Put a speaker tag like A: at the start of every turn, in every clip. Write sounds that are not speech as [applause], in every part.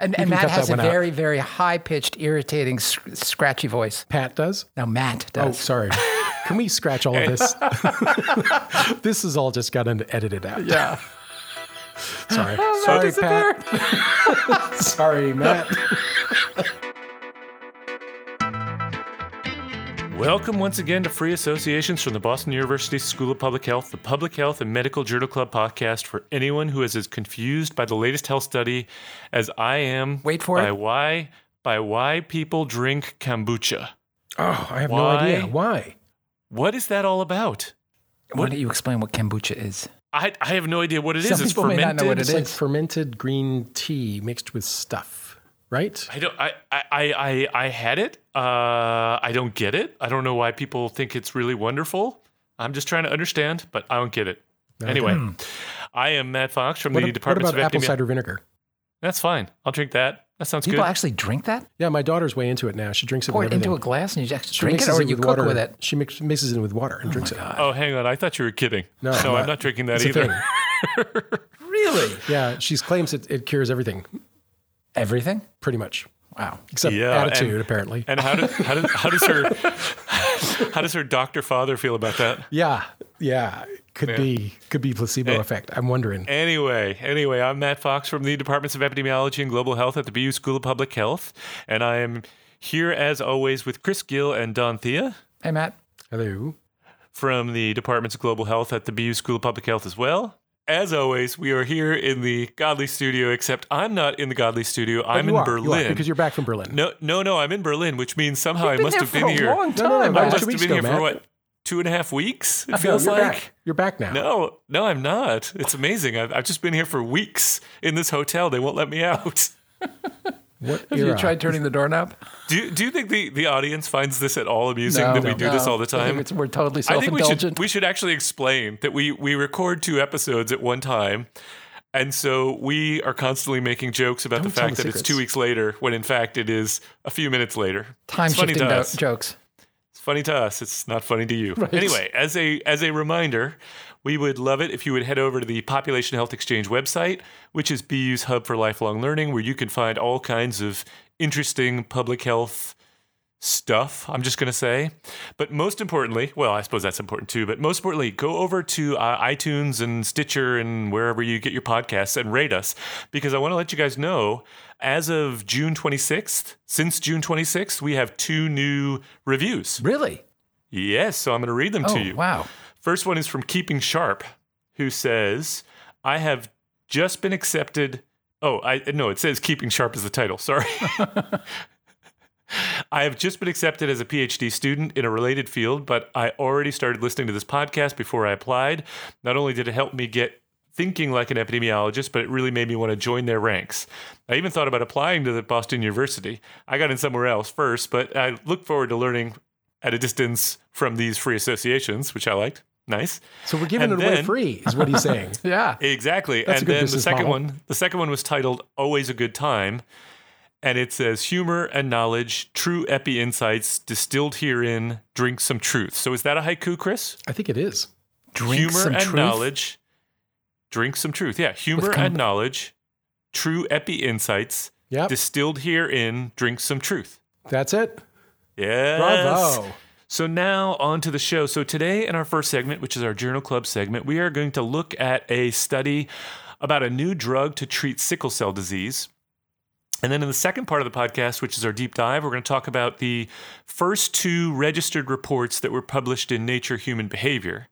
A: And, and Matt has a
B: one out.
A: very, very high pitched, irritating, s- scratchy voice.
B: Pat does.
A: Now, Matt
B: oh,
A: does.
B: Oh, sorry. Can we scratch all of this? [laughs] this is all just gotten edited out.
A: yeah. [laughs]
B: Sorry. [laughs] Sorry, Pat. sorry, Matt.
C: Welcome once again to Free Associations from the Boston University School of Public Health, the Public Health and Medical Journal Club podcast for anyone who is as confused by the latest health study as I am.
A: Wait for
C: by
A: it.
C: Why by why people drink kombucha?
B: Oh, I have no idea. Why?
C: What is that all about?
A: Why don't you explain what kombucha is?
C: I, I have no idea what it is.
A: Some
C: It's
A: people may not know what
C: fermented.
A: it
B: It's
A: is.
B: like fermented green tea mixed with stuff, right?
C: I don't. I, I, I, I- I had it. Uh, I don't get it. I don't know why people think it's really wonderful. I'm just trying to understand, but I don't get it. Anyway, I am Matt Fox from
B: What,
C: the
B: what
C: Department
B: about
C: of
B: apple
C: Epidemi-
B: cider vinegar?
C: That's fine. I'll drink that. That sounds
A: People
C: good.
A: People actually drink that?
B: Yeah, my daughter's way into it now. She drinks it
A: Pour
B: with
A: it into a glass and you just
B: She
A: drink it,
B: mixes
A: or you
B: with
A: cook
B: water.
A: with it?
B: She mix, mixes it in with water and drinks it.
C: oh, hang on. I thought you were kidding.
B: No,
C: no,
B: I'm
C: I'm
B: not.
C: not drinking that
B: It's a
C: either.
B: thing. [laughs]
A: Really?
B: Yeah, she claims it, it cures everything,
A: Everything?
B: pretty much,
A: Wow.
B: except
C: Yeah,
B: attitude,
C: and-
B: apparently.
C: And how, do, how, do, [laughs] how does her how does her doctor father feel about that?
B: yeah, yeah, could
C: Yeah.
B: be could be placebo effect. I'm wondering.
C: Anyway, anyway, I'm Matt Fox from the Departments of Epidemiology and Global Health at the BU School of Public Health, and I am here as always with Chris Gill and Don Thea
A: Hey, Matt.
B: Hello.
C: from the Departments of Global Health at the BU School of Public Health as well. As always, we are here in the Godly Studio, except I'm not in the Godly Studio. I'm
B: You
C: in
B: are, you are,
C: Berlin.
B: because you're back from Berlin.
C: no, no, no, I'm in Berlin, which means somehow I must have
A: for
C: been
A: a
C: here.
A: long
B: No, no, no,
A: time.
C: I must have
B: weeks
C: been here
B: ago,
C: for what, two and a half weeks? It
B: No,
C: feels
B: you're
C: like.
B: back. You're back now.
C: No, no, I'm not. It's amazing. I've, I've just been here for weeks in this hotel. They won't let me out. [laughs]
B: What
A: Have you tried turning the doorknob?
C: Do you, do you think the, the audience finds this at all amusing that we do this all the time?
A: it's- we're totally
C: I think we should we should actually explain that we we record two episodes at one time. And so we are constantly making jokes about
B: Don't
C: the fact
B: the
C: that it's two weeks later, when in fact it is a few minutes later.
A: Time
C: it's funny
A: shifting
C: to
A: do-
C: us.
A: jokes.
C: It's funny to us. It's not funny to you. Anyway, as a as a reminder, we would love it if you would head over to the Population Health Exchange website, which is BU's hub for lifelong learning, where you can find all kinds of interesting public health stuff. I'm just going to say, but most importantly, well, I suppose that's important too. But most importantly, go over to uh, iTunes and Stitcher and wherever you get your podcasts and rate us, because I want to let you guys know. As of June 26th, since June 26th, we have two new reviews.
A: Really?
C: Yes, so I'm going to read them
A: Oh,
C: to you.
A: wow.
C: First one is from Keeping Sharp, who says, I have just been accepted. Oh, I no, it says Keeping Sharp is the title. Sorry. [laughs] I have just been accepted as a PhD student in a related field, but I already started listening to this podcast before I applied. Not only did it help me get thinking like an epidemiologist, but it really made me want to join their ranks. I even thought about applying to the Boston University. I got in somewhere else first, but I look forward to learning at a distance from these free associations, which I liked. Nice.
B: So we're giving
C: And
B: it away
C: then-
B: free, is what he's [laughs] saying.
A: Yeah.
C: Exactly.
B: That's
C: and then the second
B: model.
C: one, the second one was titled "Always a Good Time," and it says humor and knowledge, true epi insights distilled herein. Drink some truth. So is that a haiku, Chris?
B: I think it is.
A: Drink some
C: humor
A: some
C: and
A: truth.
C: knowledge. Drink some truth. Yeah, humor
A: com-
C: and knowledge, true epi insights
B: Yep.
C: distilled herein. Drink some truth.
B: That's it.
C: Yes.
B: Bravo.
C: So now on to the show. So today in our first segment, which is our Journal Club segment, we are going to look at a study about a new drug to treat sickle cell disease. And then in the second part of the podcast, which is our deep dive, we're going to talk about the first two registered reports that were published in Nature Human Behavior.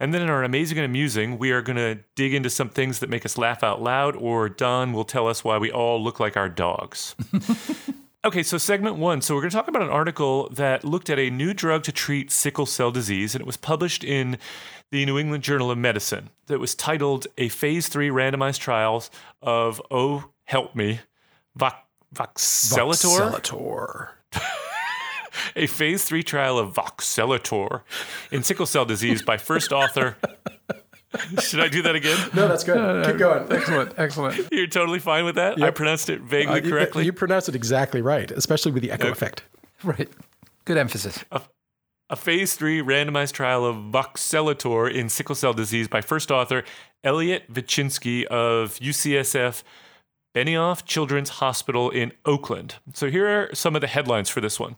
C: And then in our amazing and amusing, we are going to dig into some things that make us laugh out loud, or Don will tell us why we all look like our dogs. [laughs] Okay, so segment one. So we're going to talk about an article that looked at a new drug to treat sickle cell disease, and it was published in the New England Journal of Medicine. That was titled "A Phase Three Randomized Trials of Oh Help Me, Vox- Voxelotor."
B: Voxelotor. [laughs]
C: A Phase Three trial of Voxelotor in sickle cell disease by first author. [laughs] Should I do that again?
B: No, that's good. Keep going.
A: Excellent. Excellent. [laughs]
C: You're totally fine with that. I pronounced it vaguely
B: Uh, you-
C: correctly.
B: You, pronounced it exactly right, especially with the echo effect. [laughs]
A: Right. Good emphasis.
C: a phase three randomized trial of voxelotor in sickle cell disease by first author Elliot Vichinsky of UCSF Benioff Children's Hospital in Oakland. So here are some of the headlines for this one.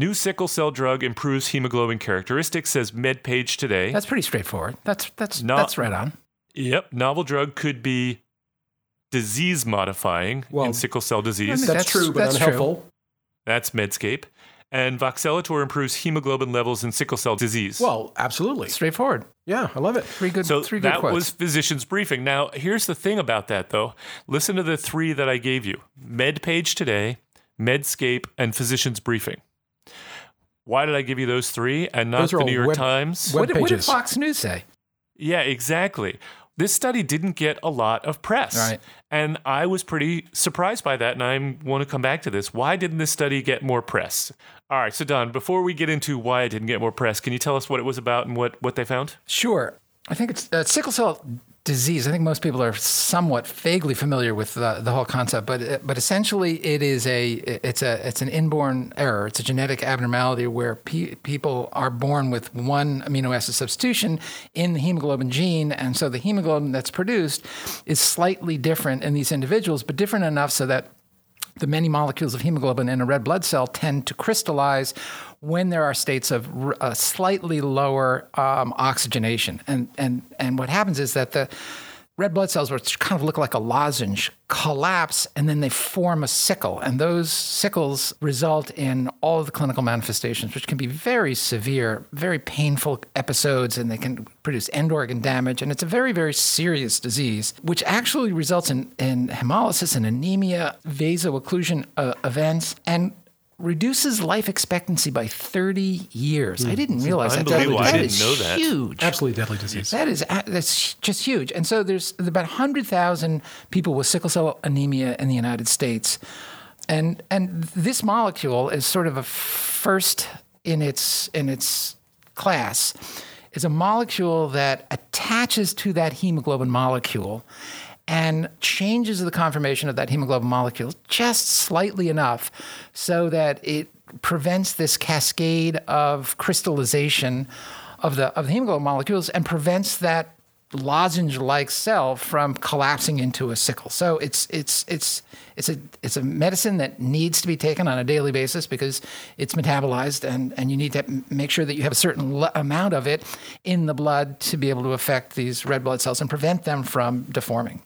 C: New sickle cell drug improves hemoglobin characteristics, says MedPage today.
A: That's pretty straightforward. That's that's
C: No-
A: that's right on.
C: Yep, novel drug could be disease modifying
B: Well,
C: in sickle cell disease.
A: think
B: That's,
A: That's-
B: true, but
A: that's true.
C: That's Medscape. And Voxelotor improves hemoglobin levels in sickle cell disease.
B: Well, absolutely.
A: Straightforward.
B: Yeah, I love it.
A: Three good.
C: so
A: three good
C: that
A: quotes.
C: was physician's briefing. Now, here's the thing about that, though. Listen to the three that I gave you: MedPage Today, Medscape, and Physician's Briefing. Why did I give you those three and not
B: Those
C: the New York
B: web-
C: Times?
B: web
A: what, did- what did. Fox News say?
C: Yeah, exactly. This study didn't get a lot of press.
A: Right.
C: And I was pretty surprised by that. And I want to come back to this. Why didn't this study get more press? All right. So, Don, before we get into why it didn't get more press, can you tell us what it was about and what, what they found?
A: Sure. I think it's uh, sickle cell disease. I think most people are somewhat vaguely familiar with uh, the whole concept, but but essentially it is a it's a it's an inborn error. It's a genetic abnormality where pe- people are born with one amino acid substitution in the hemoglobin gene, and so the hemoglobin that's produced is slightly different in these individuals, but different enough so that the many molecules of hemoglobin in a red blood cell tend to crystallize when there are states of uh, slightly lower um, oxygenation. And, and, and what happens is that the red blood cells, which kind of look like a lozenge, collapse and then they form a sickle. And those sickles result in all of the clinical manifestations, which can be very severe, very painful episodes, and they can produce end organ damage. And it's a very, very serious disease, which actually results in, in hemolysis and anemia, vaso-occlusion uh, events, and reduces life expectancy by 30 years. I hmm. didn't realize that. That,
C: Unbelievable. I didn't
A: is
C: know that.
A: huge.
B: Absolutely deadly disease.
A: That is that's just huge. And so there's about 100,000 people with sickle cell anemia in the United States. And and this molecule is sort of a first in its in its class is a molecule that attaches to that hemoglobin molecule and changes the conformation of that hemoglobin molecule just slightly enough so that it prevents this cascade of crystallization of the of the hemoglobin molecules and prevents that lozenge-like cell from collapsing into a sickle. So it's it's it's it's a it's a medicine that needs to be taken on a daily basis because it's metabolized and and you need to make sure that you have a certain amount of it in the blood to be able to affect these red blood cells and prevent them from deforming.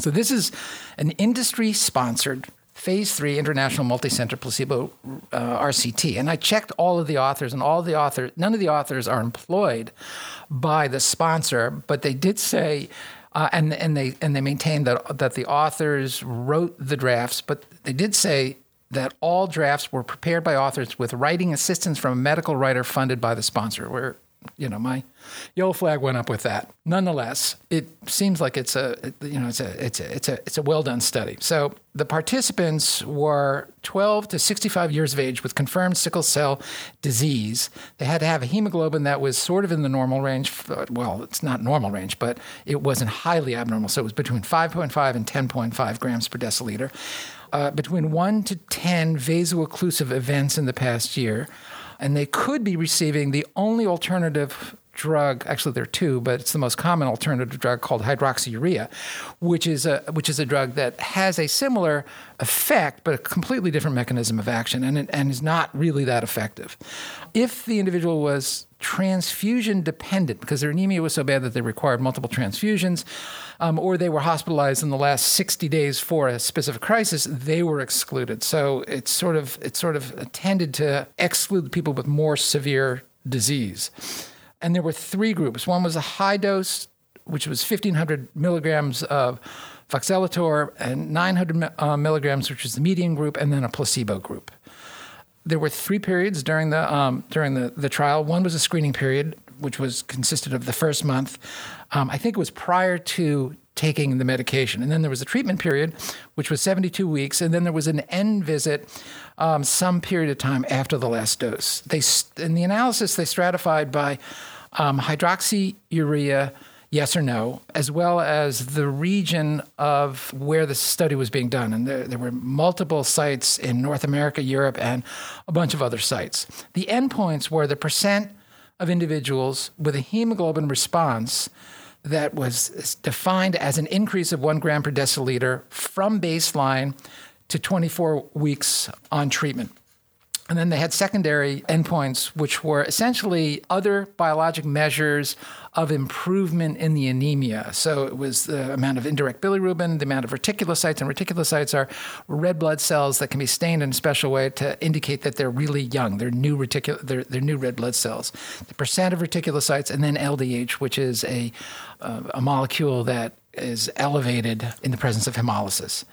A: So this is an industry-sponsored phase three international multi-center placebo uh, RCT, and I checked all of the authors, and all the authors, none of the authors are employed by the sponsor, but they did say. Uh, and and they and they maintained that that the authors wrote the drafts, but they did say that all drafts were prepared by authors with writing assistance from a medical writer funded by the sponsor. Where you know my yellow flag went up with that. Nonetheless, it seems like it's a you know it's a it's a it's a it's a well done study. So the participants were 12 to 65 years of age with confirmed sickle cell disease. They had to have a hemoglobin that was sort of in the normal range. Well, it's not normal range, but it wasn't highly abnormal. So it was between 5.5 and 10.5 grams per deciliter. Uh, between one to 10 vaso-occlusive events in the past year and they could be receiving the only alternative drug actually there are two but it's the most common alternative drug called hydroxyurea which is a which is a drug that has a similar effect but a completely different mechanism of action and it, and is not really that effective. If the individual was transfusion dependent because their anemia was so bad that they required multiple transfusions um, or they were hospitalized in the last 60 days for a specific crisis they were excluded. So it's sort of it's sort of tended to exclude people with more severe disease and there were three groups one was a high dose which was 1500 milligrams of voxelotor and 900 uh, milligrams which was the median group and then a placebo group there were three periods during the um, during the, the trial. One was a screening period, which was consisted of the first month. Um, I think it was prior to taking the medication, and then there was a treatment period, which was 72 weeks, and then there was an end visit, um, some period of time after the last dose. They in the analysis they stratified by um, hydroxyurea yes or no, as well as the region of where the study was being done. And there, there were multiple sites in North America, Europe, and a bunch of other sites. The endpoints were the percent of individuals with a hemoglobin response that was defined as an increase of one gram per deciliter from baseline to 24 weeks on treatment. And then they had secondary endpoints, which were essentially other biologic measures of improvement in the anemia. So it was the amount of indirect bilirubin, the amount of reticulocytes, and reticulocytes are red blood cells that can be stained in a special way to indicate that they're really young. They're new reticul- they're, they're new red blood cells. The percent of reticulocytes, and then LDH, which is a, uh, a molecule that is elevated in the presence of hemolysis.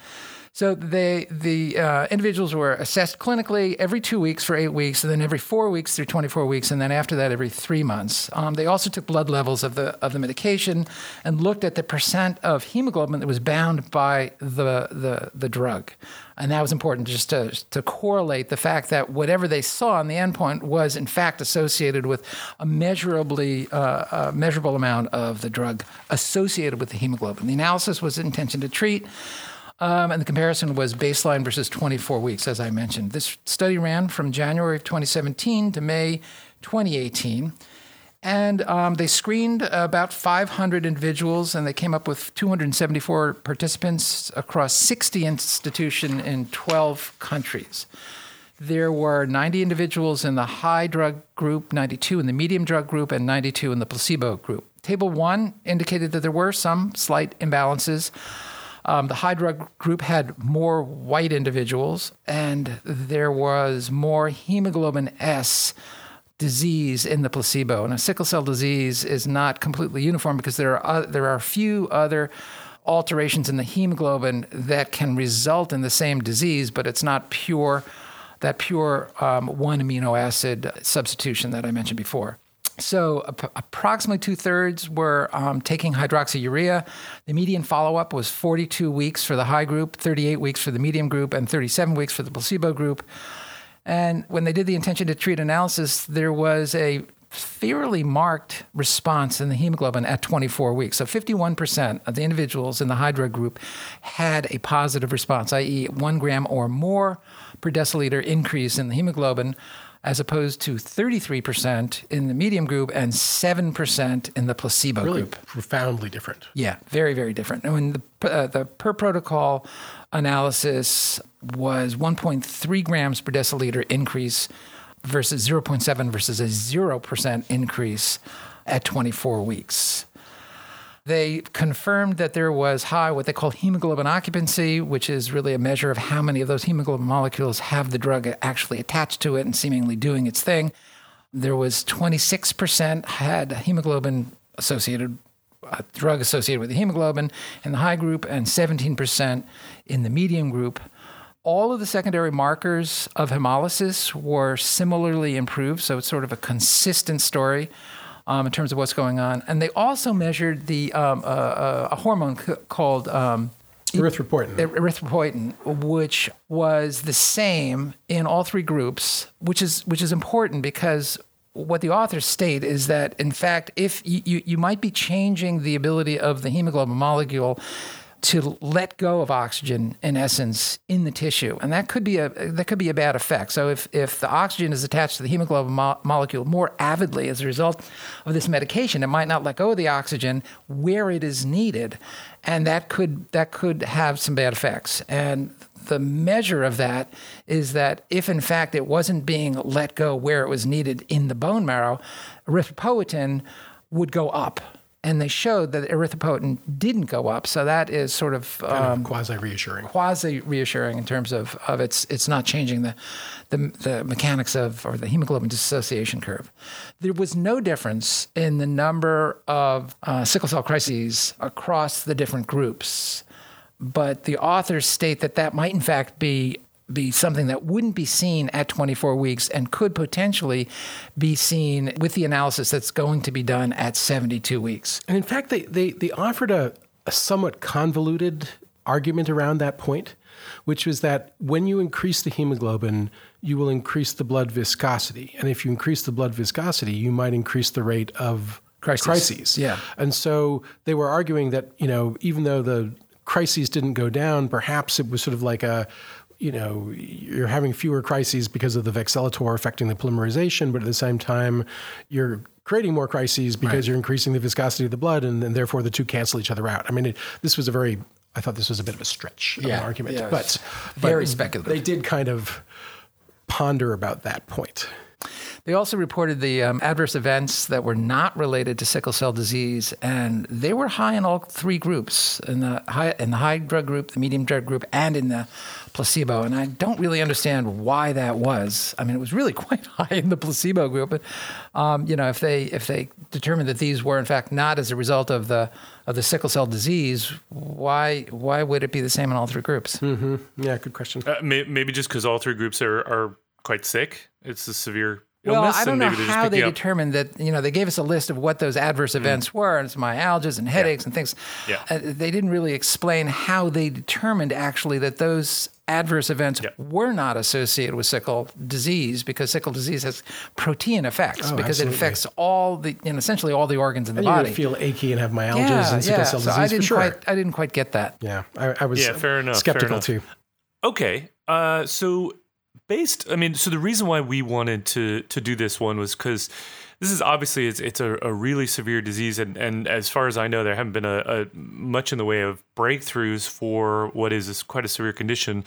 A: So they, the uh, individuals were assessed clinically every two weeks for eight weeks, and then every four weeks through 24 weeks, and then after that every three months. Um, they also took blood levels of the of the medication and looked at the percent of hemoglobin that was bound by the the, the drug. And that was important just to, to correlate the fact that whatever they saw on the endpoint was in fact associated with a measurably uh, a measurable amount of the drug associated with the hemoglobin. The analysis was intention to treat. Um, and the comparison was baseline versus 24 weeks, as I mentioned. This study ran from January of 2017 to May 2018. And um, they screened about 500 individuals, and they came up with 274 participants across 60 institutions in 12 countries. There were 90 individuals in the high drug group, 92 in the medium drug group, and 92 in the placebo group. Table one indicated that there were some slight imbalances. Um, the drug group had more white individuals, and there was more hemoglobin S disease in the placebo. And a sickle cell disease is not completely uniform because there are there are a few other alterations in the hemoglobin that can result in the same disease, but it's not pure that pure um, one amino acid substitution that I mentioned before. So, approximately two thirds were um, taking hydroxyurea. The median follow up was 42 weeks for the high group, 38 weeks for the medium group, and 37 weeks for the placebo group. And when they did the intention to treat analysis, there was a fairly marked response in the hemoglobin at 24 weeks. So 51% of the individuals in the hydro group had a positive response, i.e., one gram or more per deciliter increase in the hemoglobin as opposed to 33% in the medium group and 7% in the placebo
B: really
A: group.
B: profoundly different.
A: Yeah, very, very different. And when the, uh, the per protocol analysis was 1.3 grams per deciliter increase versus 0.7 versus a 0% increase at 24 weeks. They confirmed that there was high, what they call hemoglobin occupancy, which is really a measure of how many of those hemoglobin molecules have the drug actually attached to it and seemingly doing its thing. There was 26% had hemoglobin associated, a drug associated with the hemoglobin in the high group, and 17% in the medium group. All of the secondary markers of hemolysis were similarly improved, so it's sort of a consistent story um, in terms of what's going on. And they also measured the um, uh, uh, a hormone c- called um,
B: erythropoietin.
A: erythropoietin, which was the same in all three groups, which is which is important because what the authors state is that in fact, if you, you, you might be changing the ability of the hemoglobin molecule to let go of oxygen in essence in the tissue. And that could be a that could be a bad effect. So if if the oxygen is attached to the hemoglobin mo- molecule more avidly as a result of this medication it might not let go of the oxygen where it is needed. And that could that could have some bad effects. And the measure of that is that if in fact it wasn't being let go where it was needed in the bone marrow erythropoietin would go up and they showed that erythropoietin didn't go up. So that is sort of,
B: um, quasi reassuring.
A: Quasi reassuring in terms of, of it's it's not changing the, the the mechanics of or the hemoglobin dissociation curve. There was no difference in the number of uh, sickle cell crises across the different groups, but the authors state that that might in fact be be something that wouldn't be seen at 24 weeks and could potentially be seen with the analysis that's going to be done at 72 weeks.
B: And in fact, they, they, they offered a, a somewhat convoluted argument around that point, which was that when you increase the hemoglobin, you will increase the blood viscosity. And if you increase the blood viscosity, you might increase the rate of crises. crises.
A: Yeah.
B: And so they were arguing that, you know, even though the crises didn't go down, perhaps it was sort of like a you know, you're having fewer crises because of the voxelotor affecting the polymerization, but at the same time, you're creating more crises because you're increasing the viscosity of the blood, and, then therefore the two cancel each other out. I mean, it, this was a very I thought this was a bit of a stretch of
A: Yeah,
B: an argument,
A: yeah,
B: but
A: very speculative.
B: They did kind of ponder about that point.
A: They also reported the um, adverse events that were not related to sickle cell disease, and they were high in all three groups in the high in the high drug group, the medium drug group, and in the placebo. And I don't really understand why that was. I mean, it was really [laughs] quite high in the placebo group, but um, you know, if they if they determined that these were in fact not as a result of the of the sickle cell disease, why why would it be the same in all three groups?
B: Yeah, good question.
C: Uh, may, maybe just because all three groups are, are quite sick. It's a severe
A: Well,
C: illness.
A: I don't
C: and
A: know
C: maybe
A: how they determined that. You know, they gave us a list of what those adverse events were, and it's myalgias and headaches and things.
C: Yeah.
A: Uh, they didn't really explain how they determined actually that those adverse events
C: Yeah.
A: were not associated with sickle disease because sickle disease has protein effects
B: Oh,
A: because
B: absolutely.
A: it affects all the, you know, essentially all the organs in the
B: And
A: body.
B: would feel achy and have myalgias
A: yeah,
B: and sickle
A: yeah.
B: cell
A: So
B: disease
A: I
B: for
A: didn't
B: sure.
A: quite, I didn't quite get that.
B: yeah, I, I was
C: Yeah, fair enough, fair
B: skeptical
C: enough.
B: too.
C: Okay. Uh, so based, I mean, so the reason why we wanted to to do this one was because this is obviously it's, it's a, a really severe disease, and, and as far as I know, there haven't been a, a much in the way of breakthroughs for what is quite a severe condition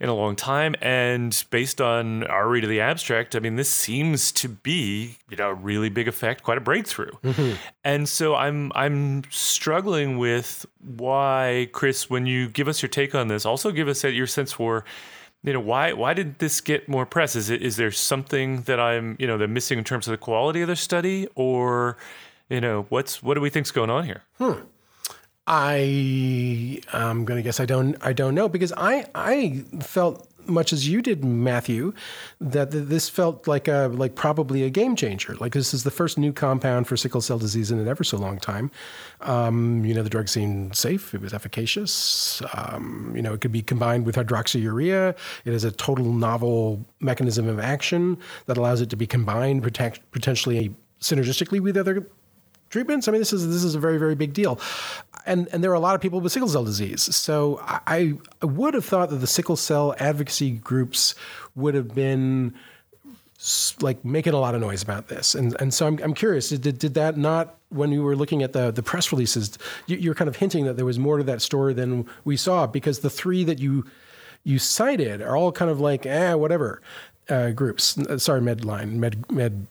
C: in a long time. And based on our read of the abstract, I mean, this seems to be you know a really big effect, quite a breakthrough. Mm-hmm. And so I'm I'm struggling with why, Chris, when you give us your take on this, also give us your sense for you know why why didn't this get more press? Is it is there something that i'm you know that missing in terms of the quality of the study? Or you know what's what do we think's going on here?
B: Hmm. I going to guess I don't I don't know because I I felt much as you did Matthew that this felt like a like probably a game changer. Like this is the first new compound for sickle cell disease in an ever so long time. Um, you know the drug seemed safe it was efficacious um, you know it could be combined with hydroxyurea. It has a total novel mechanism of action that allows it to be combined protect, potentially synergistically with other treatments. I mean, this is this is a very very big deal, and and there are a lot of people with sickle cell disease. So I, I would have thought that the sickle cell advocacy groups would have been like making a lot of noise about this, and and so I'm I'm curious. Did did that not when we were looking at the the press releases, you, you're kind of hinting that there was more to that story than we saw because the three that you you cited are all kind of like eh whatever uh, groups. Sorry, Medline, Med Med.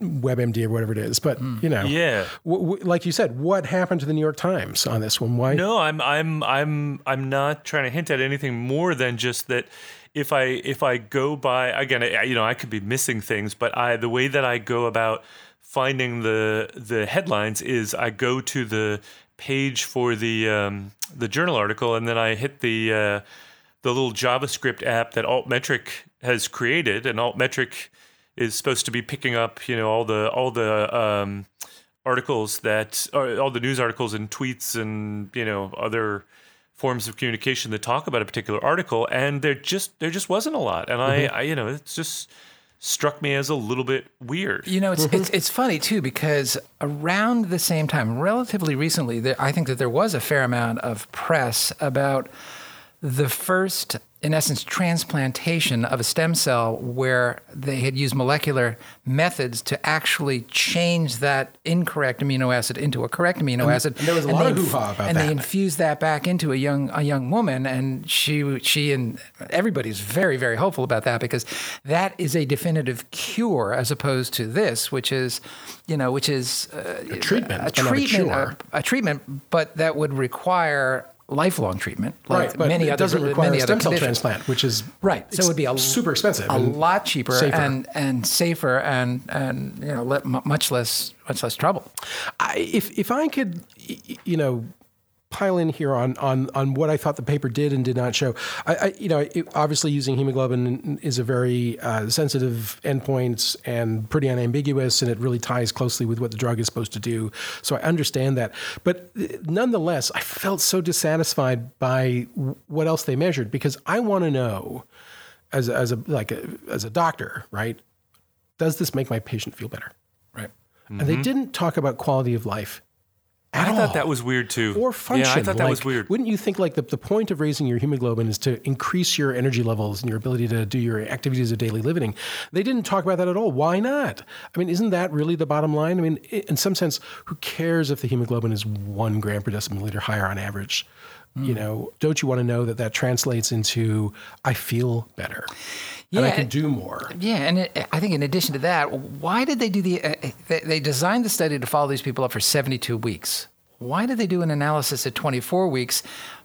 B: WebMD or whatever it is, but you know,
C: Yeah.
B: w- w- like you said, what happened to the New York Times on this one? Why?
C: no i'm i'm i'm i'm not trying to hint at anything more than just that if i if i go by again I, you know i could be missing things but i the way that i go about finding the the headlines is i go to the page for the um, the journal article and then i hit the uh, the little javascript app that altmetric has created and altmetric is supposed to be picking up you know all the all the um, articles that or all the news articles and tweets and you know other forms of communication that talk about a particular article and there just there just wasn't a lot. And I, I you know it's just struck me as a little bit weird.
A: You know, it's, it's it's funny too because around the same time, relatively recently, there, I think that there was a fair amount of press about the first, in essence, transplantation of a stem cell where they had used molecular methods to actually change that incorrect amino acid into a correct amino acid.
B: and there was a lot
A: they
B: of hoo-ha about
A: and they infused that back into a young a young woman, and she she and everybody's very very hopeful about that because that is a definitive cure as opposed to this, which is you know which is uh, a
B: treatment,
A: a
B: a
A: treatment, a, a treatment, but that would require lifelong treatment, like
B: right, but
A: many
B: it
A: other
B: doesn't require
A: many
B: a stem cell
A: conditions.
B: transplant, which is
A: Right. So it would be a
B: super expensive,
A: a lot cheaper
B: safer.
A: and and safer and and you know much less much less trouble.
B: I, if if I could, you know, pile in here on on on what I thought the paper did and did not show. I, I you know, it, obviously using hemoglobin is a very uh, sensitive endpoint and pretty unambiguous, and it really ties closely with what the drug is supposed to do. So I understand that, but uh, nonetheless, I felt so dissatisfied by w- what else they measured because I want to know, as a, as a like a, as a doctor, right? Does this make my patient feel better?
A: Right.
B: And they didn't talk about quality of life
C: I
B: all.
C: thought that was weird too.
B: or function.
C: Yeah, I thought that
B: Like,
C: was weird.
B: Wouldn't you think like the, the point of raising your hemoglobin is to increase your energy levels and your ability to do your activities of daily living? They didn't talk about that at all. Why not? I mean, isn't that really the bottom line? I mean, in some sense, who cares if the hemoglobin is one gram per decimiliter higher on average?
C: Hmm.
B: You know, don't you want to know that that translates into I feel better and I can do more?
A: Yeah, and it, I think in addition to that, why did they do the? Uh, they, they designed the study to follow these people up for 72 weeks. Why did they do an analysis at 24 weeks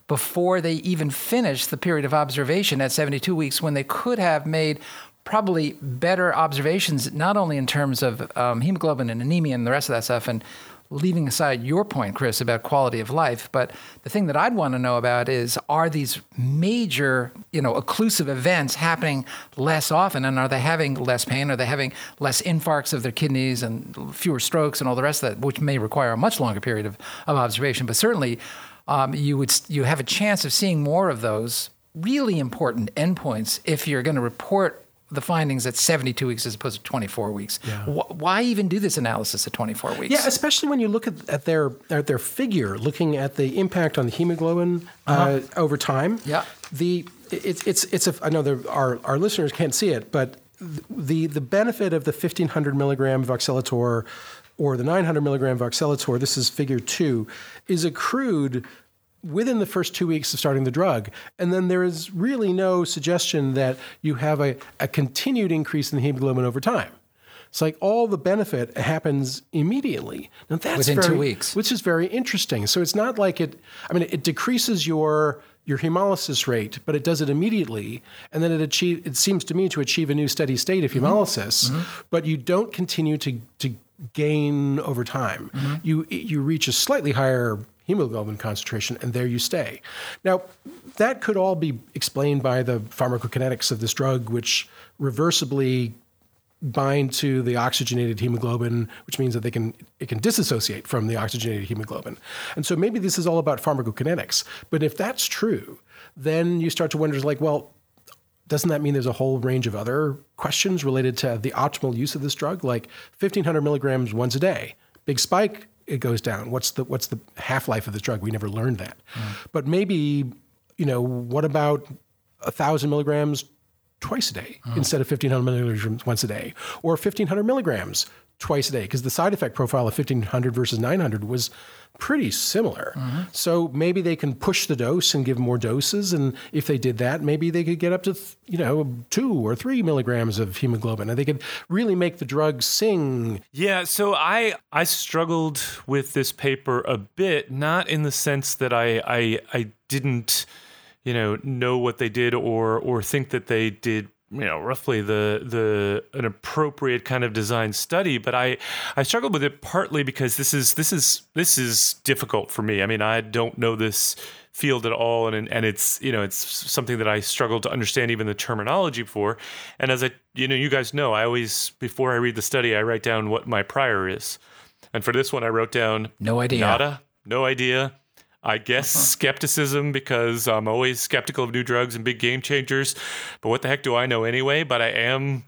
A: before they even finished the period of observation at 72 weeks when they could have made probably better observations, not only in terms of um, hemoglobin and anemia and the rest of that stuff, and leaving aside your point, Chris, about quality of life, but the thing that I'd want to know about is are these major, you know, occlusive events happening less often and are they having less pain? Are they having less infarcts of their kidneys and fewer strokes and all the rest of that, which may require a much longer period of, of observation. But certainly um, you would you have a chance of seeing more of those really important endpoints if you're going to report the findings at 72 weeks as opposed to 24 weeks. Wh- why even do this analysis at 24 weeks?
B: Yeah, especially when you look at, at their at their figure, looking at the impact on the hemoglobin uh, over time.
A: Yeah.
B: the it's it's it's a I know there, our our listeners can't see it, but the the benefit of the 1500 milligram voxelotor or the 900 milligram voxelotor, this is figure two, is accrued within the first two weeks of starting the drug. And then there is really no suggestion that you have a, a continued increase in the hemoglobin over time. It's like all the benefit happens immediately. Now that's
A: Within two weeks.
B: which is very interesting. So it's not like it. I mean, it decreases your your hemolysis rate, but it does it immediately, and then it achieve. It seems to me to achieve a new steady state of
A: Mm-hmm.
B: hemolysis, but you don't continue to to gain over time.
A: Mm-hmm.
B: You you reach a slightly higher hemoglobin concentration, and there you stay. Now, that could all be explained by the pharmacokinetics of this drug, which reversibly bind to the oxygenated hemoglobin, which means that they can it can disassociate from the oxygenated hemoglobin. And so maybe this is all about pharmacokinetics. But if that's true, then you start to wonder like, well, doesn't that mean there's a whole range of other questions related to the optimal use of this drug? Like 1500 milligrams once a day, big spike, it goes down. What's the what's the half life of this drug? We never learned that. But maybe, you know, what about a thousand milligrams twice a day hmm. instead of 1500 milligrams once a day, or 1500 milligrams twice a day, because the side effect profile of 1500 versus 900 was pretty similar. Mm-hmm. So maybe they can push the dose and give more doses, and if they did that, maybe they could get up to you know two or three milligrams of hemoglobin, and they could really make the drug sing.
C: Yeah, so I I struggled with this paper a bit, not in the sense that I I I didn't you know know what they did or or think that they did you know roughly the the an appropriate kind of design study but i i struggled with it partly because this is this is this is difficult for me. I mean i don't know this field at all and and it's you know it's something that i struggle to understand even the terminology for. And as i you know you guys know i always before i read the study i write down what my prior is. And for this one i wrote down
A: No idea.
C: nada no idea I guess uh-huh. skepticism because I'm always skeptical of new drugs and big game changers. But what the heck do I know anyway? But I am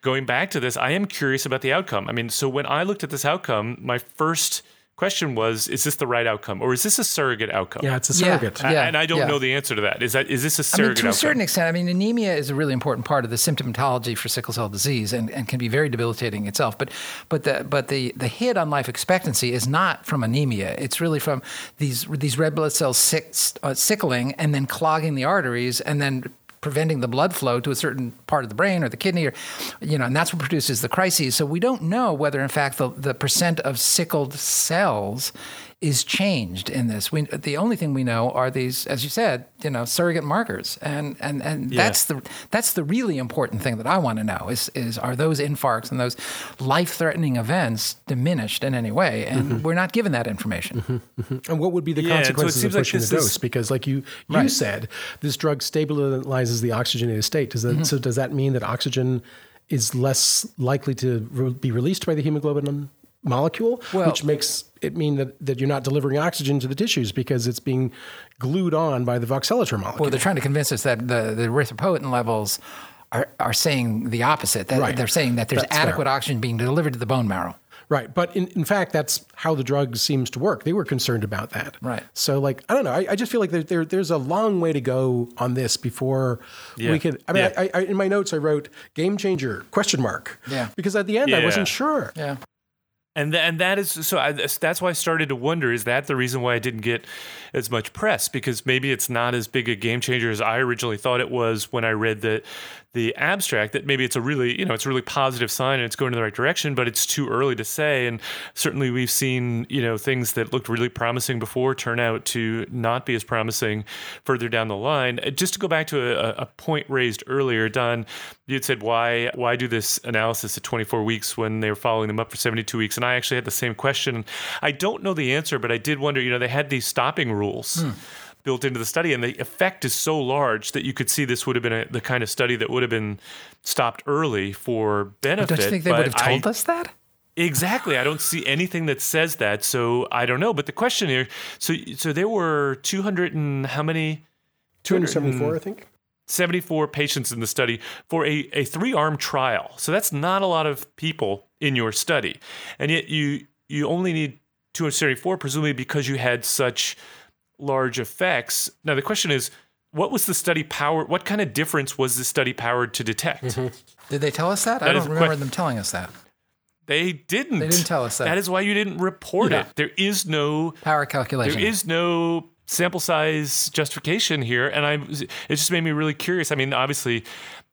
C: going back to this. I am curious about the outcome. I mean, so when I looked at this outcome, my first question was is this the right outcome or is this a surrogate outcome?
B: Yeah, it's a
A: Yeah.
B: surrogate.
A: Yeah.
C: and I don't
A: yeah.
C: know the answer to that. Is that is this a
A: I mean,
C: surrogate
A: to a
C: outcome?
A: certain extent, I mean, anemia is a really important part of the symptomatology for sickle cell disease, and, and can be very debilitating itself. But but the but the the hit on life expectancy is not from anemia. It's really from these these red blood cells sick, uh, sickling and then clogging the arteries, and then preventing the blood flow to a certain part of the brain or the kidney or you know and that's what produces the crises. So we don't know whether in fact the, the percent of sickled cells is changed in this we, the only thing we know are these as you said you know surrogate markers and and and that's the that's the really important thing that I want to know is is are those infarcts and those life-threatening events diminished in any way and mm-hmm. we're not given that information mm-hmm. Mm-hmm.
B: And what would be the
C: Yeah, and so
B: consequences of
C: seems like
B: pushing the
C: this is-
B: dose? Because, like you you
A: Right.
B: said, this drug stabilizes the oxygenated state. Does that
A: Mm-hmm.
B: so? Does that mean that oxygen is less likely to re- be released by the hemoglobin molecule,
A: Well-
B: which makes it mean that, that you're not delivering oxygen to the tissues because it's being glued on by the voxelotor molecule.
A: Well, they're trying to convince us that the, the erythropoietin levels are, are saying the opposite. That
B: Right.
A: they're saying that there's
B: That's fair.
A: adequate oxygen being delivered to the bone marrow.
B: Right. But in, in fact, that's how the drug seems to work. They were concerned about that.
A: Right.
B: So, like, I don't know. I, I just feel like there, there, there's a long way to go on this before
C: Yeah.
B: we could. I mean,
C: Yeah.
B: I, I, in my notes, I wrote game changer question mark.
A: Yeah.
B: Because at the end, I wasn't sure.
A: Yeah.
C: And th- and that is so. I, that's why I started to wonder: is that the reason why I didn't get as much press? Because maybe it's not as big a game changer as I originally thought it was when I read the the abstract. That maybe it's a really you know it's a really positive sign and it's going in the right direction, but it's too early to say. And certainly we've seen you know things that looked really promising before turn out to not be as promising further down the line. Uh, Just to go back to a, a point raised earlier, Don, you had said why why do this analysis at 24 weeks when they were following them up for 72 weeks? And I actually had the same question. I don't know the answer, but I did wonder. You know, they had these stopping rules. Built into the study, and the effect is so large that you could see this would have been a, the kind of study that would have been stopped early for benefit.
A: Don't you think they
C: but
A: would have told
C: I-
A: us that?
C: Exactly. I don't see anything that says that. So I don't know. But the question here, so so there were 200 and how many?
B: 274, I think.
C: 74 patients in the study for a, a three arm trial. So that's not a lot of people in your study. And yet you you only need 274 presumably because you had such large effects. Now the question is what was the study power what kind of difference was the study powered to detect? Mm-hmm.
A: Did they tell us that? I don't remember
C: que-
A: them telling us that.
C: They didn't.
A: They didn't tell us that.
C: That is why you didn't report
B: Yeah.
C: it. There is no
A: Power calculation.
C: there is no sample size justification here and i it just made me really curious i mean obviously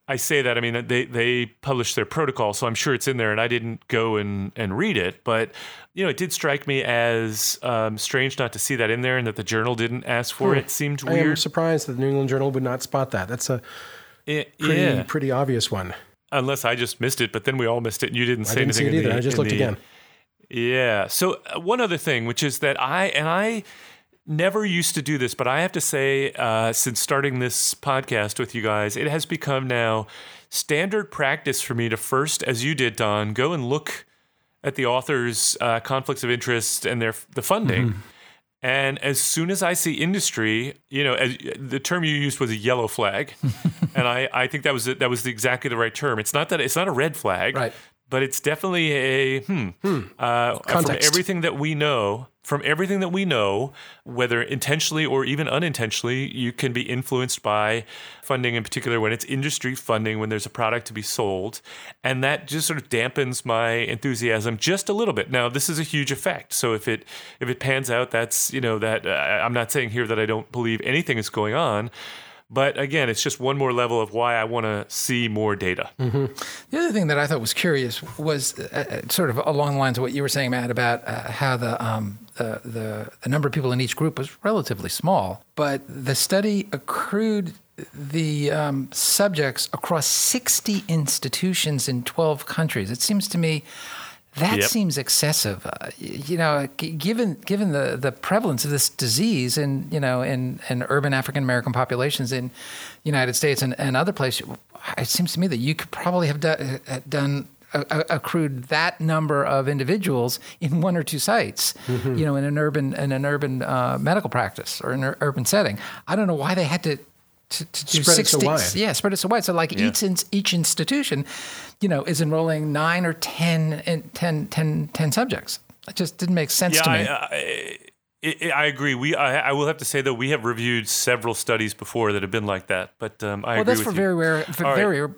C: i say that i mean they they published their protocol so i'm sure it's in there and i didn't go and and read it but you know it did strike me as um, strange not to see that in there and that the journal didn't ask for it seemed weird.
B: I am surprised that the New England Journal would not spot that. That's a
C: It-
B: pretty,
C: yeah
B: pretty obvious one.
C: unless i just missed it but then we all missed it and you didn't
B: I
C: say
B: didn't see
C: anything
B: it
C: in
B: either.
C: the-
B: I just looked
C: the-
B: again.
C: Yeah. So uh, one other thing, which is that I and I never used to do this, but I have to say, uh, since starting this podcast with you guys, it has become now standard practice for me to first, as you did, Don, go and look at the author's uh, conflicts of interest and their the funding. And as soon as I see industry, you know, as, the term you used was a yellow flag, [laughs] and I, I think that was that was exactly the right term. It's not that it's not a red flag,
A: Right.
C: But it's definitely a hmm. Uh, from everything that we know, from everything that we know, whether intentionally or even unintentionally, you can be influenced by funding, in particular when it's industry funding, when there's a product to be sold, and that just sort of dampens my enthusiasm just a little bit. Now, this is a huge effect, so if it if it pans out, that's you know that uh, I'm not saying here that I don't believe anything is going on. But again, it's just one more level of why I want to see more data.
A: The other thing that I thought was curious was uh, uh, sort of along the lines of what you were saying, Matt, about uh, how the, um, the, the the number of people in each group was relatively small, but the study accrued the um, subjects across 60 institutions in 12 countries. It seems to me that
C: Yep.
A: seems excessive. Uh, you know, g- given given the, the prevalence of this disease in you know in, in urban African American populations in United States and, and other places, it seems to me that you could probably have do, uh, done a- a- accrued that number of individuals in one or two sites. You know, in an urban in an urban uh, medical practice or in an urban setting. I don't know why they had to. To, to do
B: Spread it so
A: 60
B: wide.
A: yeah, spread it so wide. So like each ins- each institution, you know, is enrolling nine or 10, 10, 10, 10 subjects. It just didn't make sense
C: Yeah,
A: to me.
C: I, I, I, I agree. We, I, I will have to say though, we have reviewed several studies before that have been like that. But um, I
A: well,
C: agree
A: that's for
C: you.
A: very rare, for
C: All right.
A: very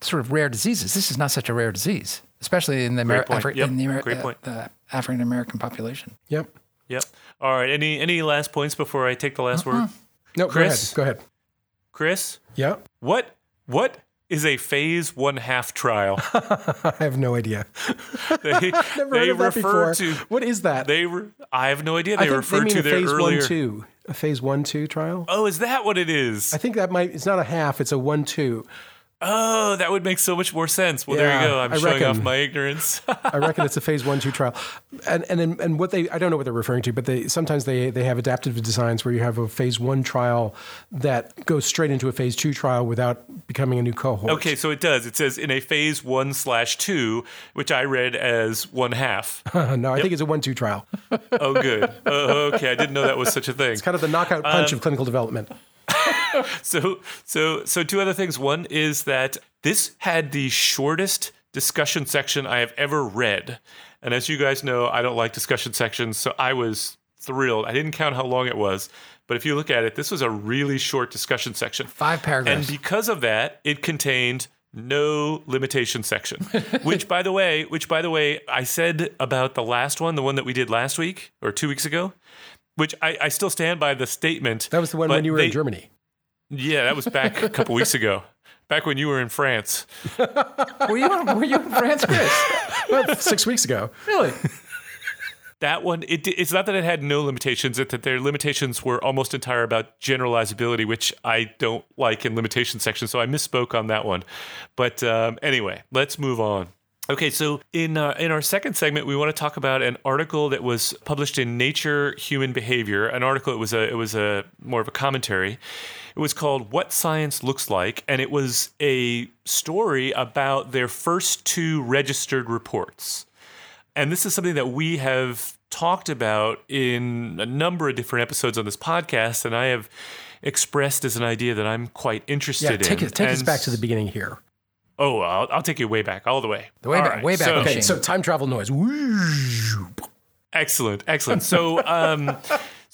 A: sort of rare diseases. This is not such a rare disease, especially in the, Amer-
C: point.
A: Afri-
C: Yep.
A: in the, Amer-
C: Great
A: uh, the African American population.
B: Yep.
C: Yep. All right. Any any last points before I take the last word,
B: No,
C: Chris?
B: go ahead. Go ahead.
C: Chris?
B: Yeah.
C: What what is a phase one half trial? [laughs]
B: I have no idea.
C: They, [laughs]
B: Never
C: they
B: heard of that before.
C: to
B: what is that?
C: they. Re, I have no idea.
B: I
C: They
B: think
C: refer
B: they mean
C: to their
B: phase
C: earlier.
B: one two, a phase one two trial.
C: Oh, is that what it is?
B: I think that might. It's not a half. It's a one two.
C: Oh, that would make so much more sense. Well, there you go. I'm
B: I
C: showing off my ignorance. [laughs]
B: I reckon it's a phase one two trial, and and and what they I don't know what they're referring to, but they sometimes they they have adaptive designs where you have a phase one trial that goes straight into a phase two trial without becoming a new cohort.
C: Okay, so it does. It says in a phase one slash two, which I read as one half. [laughs]
B: no, I think it's a one two trial.
C: Oh, good. Oh, okay, I didn't know that was such a thing.
B: It's kind of the knockout punch
C: Um,
B: of clinical development. [laughs]
C: So, so, so two other things. One is that this had the shortest discussion section I have ever read. And as you guys know, I don't like discussion sections, so I was thrilled. I didn't count how long it was, but if you look at it, this was a really short discussion section.
A: Five paragraphs.
C: And because of that, it contained no limitation section. [laughs] which by the way, which by the way, I said about the last one, the one that we did last week or two weeks ago, which I, I still stand by the statement.
B: That was the one when you were
C: they-
B: in Germany.
C: Yeah, that was back a couple weeks ago. Back when you were in France. [laughs]
A: were you in, were you in France, Chris?
B: Well, six weeks ago.
A: Really?
C: That one, it, it's not that it had no limitations, it's that their limitations were almost entire about generalizability, which I don't like in limitation section. So I misspoke on that one. But um, anyway, let's move on. Okay, so in uh, in our second segment, we want to talk about an article that was published in Nature Human Behavior. An article it was a it was a more of a commentary. It was called "What Science Looks Like," and it was a story about their first two registered reports. And this is something that we have talked about in a number of different episodes on this podcast, and I have expressed as an idea that I'm quite interested
B: Yeah, take,
C: in.
B: it, take us back to the beginning here.
C: Oh, I'll, I'll take you way back, all the way.
A: The way
C: All
A: back- way back
C: So.
B: Okay, so time travel noise.
C: excellent, excellent. So, um,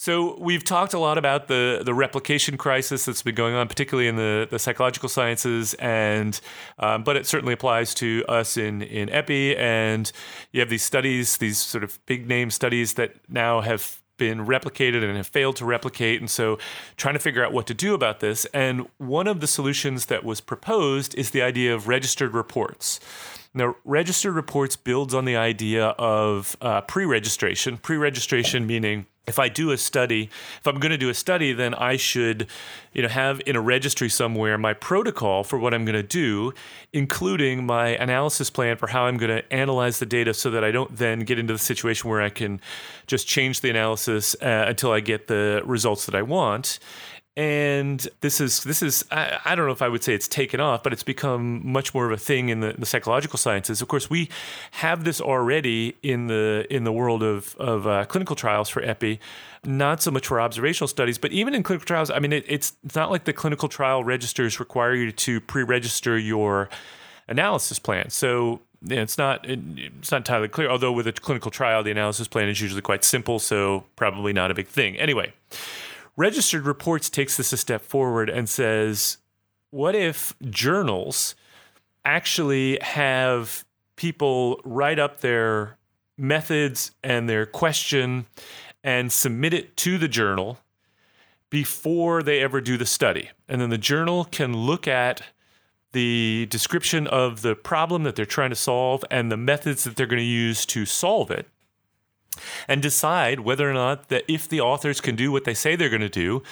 C: so we've talked a lot about the the replication crisis that's been going on, particularly in the, the psychological sciences, and um, but it certainly applies to us in in epi. And you have these studies, these sort of big name studies that now have been replicated and have failed to replicate. And so trying to figure out what to do about this. And one of the solutions that was proposed is the idea of registered reports. Now, registered reports builds on the idea of uh, pre registration. Pre registration meaning if I do a study, if I'm going to do a study, then I should, you know, have in a registry somewhere my protocol for what I'm going to do, including my analysis plan for how I'm going to analyze the data, so that I don't then get into the situation where I can just change the analysis uh, until I get the results that I want and this is this is I, I don't know if I would say it's taken off, but it's become much more of a thing in the, the psychological sciences. Of course, we have this already in the in the world of of uh, clinical trials for epi, not so much for observational studies, but even in clinical trials. I mean, it, it's it's not like the clinical trial registers require you to pre-register your analysis plan. So yeah, it's not it's not entirely clear. Although with a clinical trial, the analysis plan is usually quite simple, so probably not a big thing. Anyway. Registered Reports takes this a step forward and says, what if journals actually have people write up their methods and their question and submit it to the journal before they ever do the study? And then the journal can look at the description of the problem that they're trying to solve and the methods that they're going to use to solve it and decide whether or not that if the authors can do what they say they're going to do,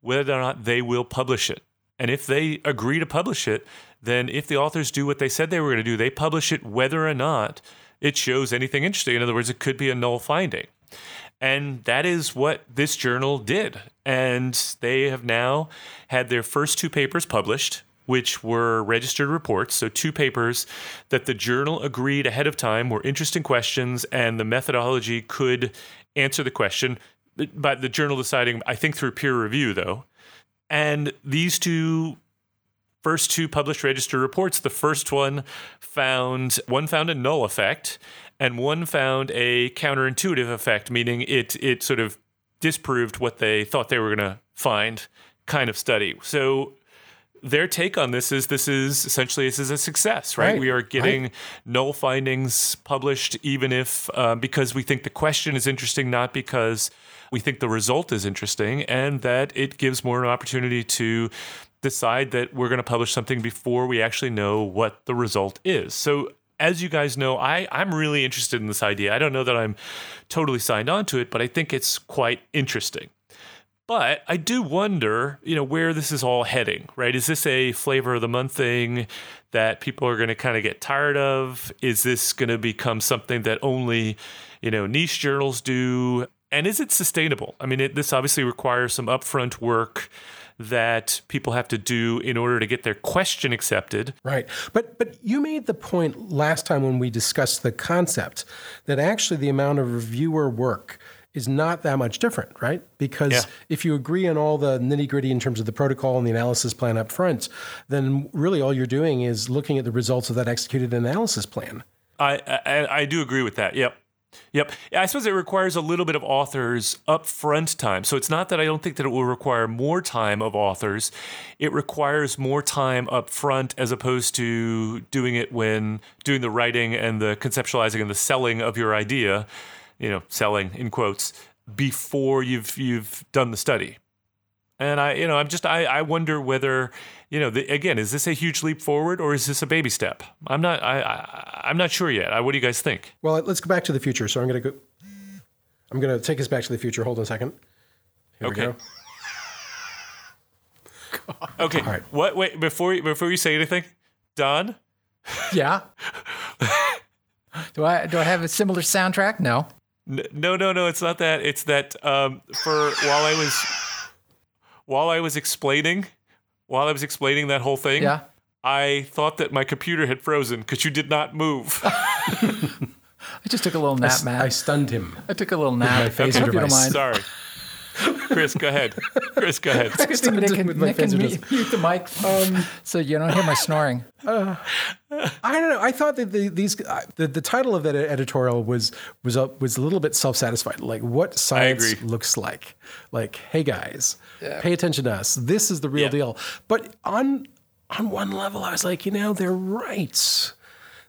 C: whether or not they will publish it. And if they agree to publish it, then if the authors do what they said they were going to do, they publish it whether or not it shows anything interesting. In other words, it could be a null finding. And that is what this journal did. And they have now had their first two papers published which were registered reports. So, two papers that the journal agreed ahead of time were interesting questions and the methodology could answer the question. But the journal deciding, I think through peer review, though. And these two first two published registered reports, the first one found one found a null effect and one found a counterintuitive effect, meaning it it sort of disproved what they thought they were going to find kind of study. So their take on this is this is essentially this is a success, right?
B: Right,
C: We are getting
B: right.
C: null findings published, even if uh, because we think the question is interesting, not because we think the result is interesting, and that it gives more an opportunity to decide that we're going to publish something before we actually know what the result is. So. As you guys know, I, I'm really interested in this idea. I don't know that I'm totally signed on to it, but I think it's quite interesting. But I do wonder, you know, where this is all heading, right? Is this a flavor of the month thing that people are going to kind of get tired of? Is this going to become something that only, you know, niche journals do? And is it sustainable? I mean, it, this obviously requires some upfront work that people have to do in order to get their question accepted.
B: Right. But but you made the point last time when we discussed the concept that actually the amount of reviewer work is not that much different, right? Because
C: Yeah.
B: if you agree on all the nitty gritty in terms of the protocol and the analysis plan up front, then really all you're doing is looking at the results of that executed analysis plan.
C: I, I I do agree with that. Yep. Yep. I suppose it requires a little bit of authors upfront time. So it's not that I don't think that it will require more time of authors. It requires more time up front as opposed to doing it when doing the writing and the conceptualizing and the selling of your idea, you know, selling in quotes, before you've you've done the study. And I, you know, I'm just, I, I wonder whether, you know, the, again, is this a huge leap forward or is this a baby step? I'm not, I, I I'm not sure yet. I, what do you guys think?
B: Well, let's go back to the future. So I'm going to go. I'm going to take us back to the future. Hold on a second. Here
C: Okay.
B: we go. [laughs]
C: Okay.
B: right.
C: What? Wait before you, before you say anything, Don.
A: Yeah. [laughs] do I do I have a similar soundtrack? No.
C: N- No, no, no. It's not that. It's that um, for while I was while I was explaining while I was explaining that whole thing.
A: Yeah.
C: I thought that my computer had frozen because you did not move. [laughs]
A: I just took a little nap, Matt.
B: I
A: I,
B: stunned him.
A: I took a little nap.
B: my phaser
A: I hope you don't
B: device.
A: mind.
C: Sorry. Chris, go ahead. Chris, go ahead.
A: Good thing Nick can,
B: with my
A: Nick can mute, mute the mic um, so you don't hear my snoring.
B: Uh, I don't know. I thought that the, these uh, the, the title of that editorial was was a, was a little bit self satisfied. Like what science looks like. Like, hey guys, pay attention to us. This is the real
C: Yeah.
B: deal. But on on one level, I was like, you know, they're right.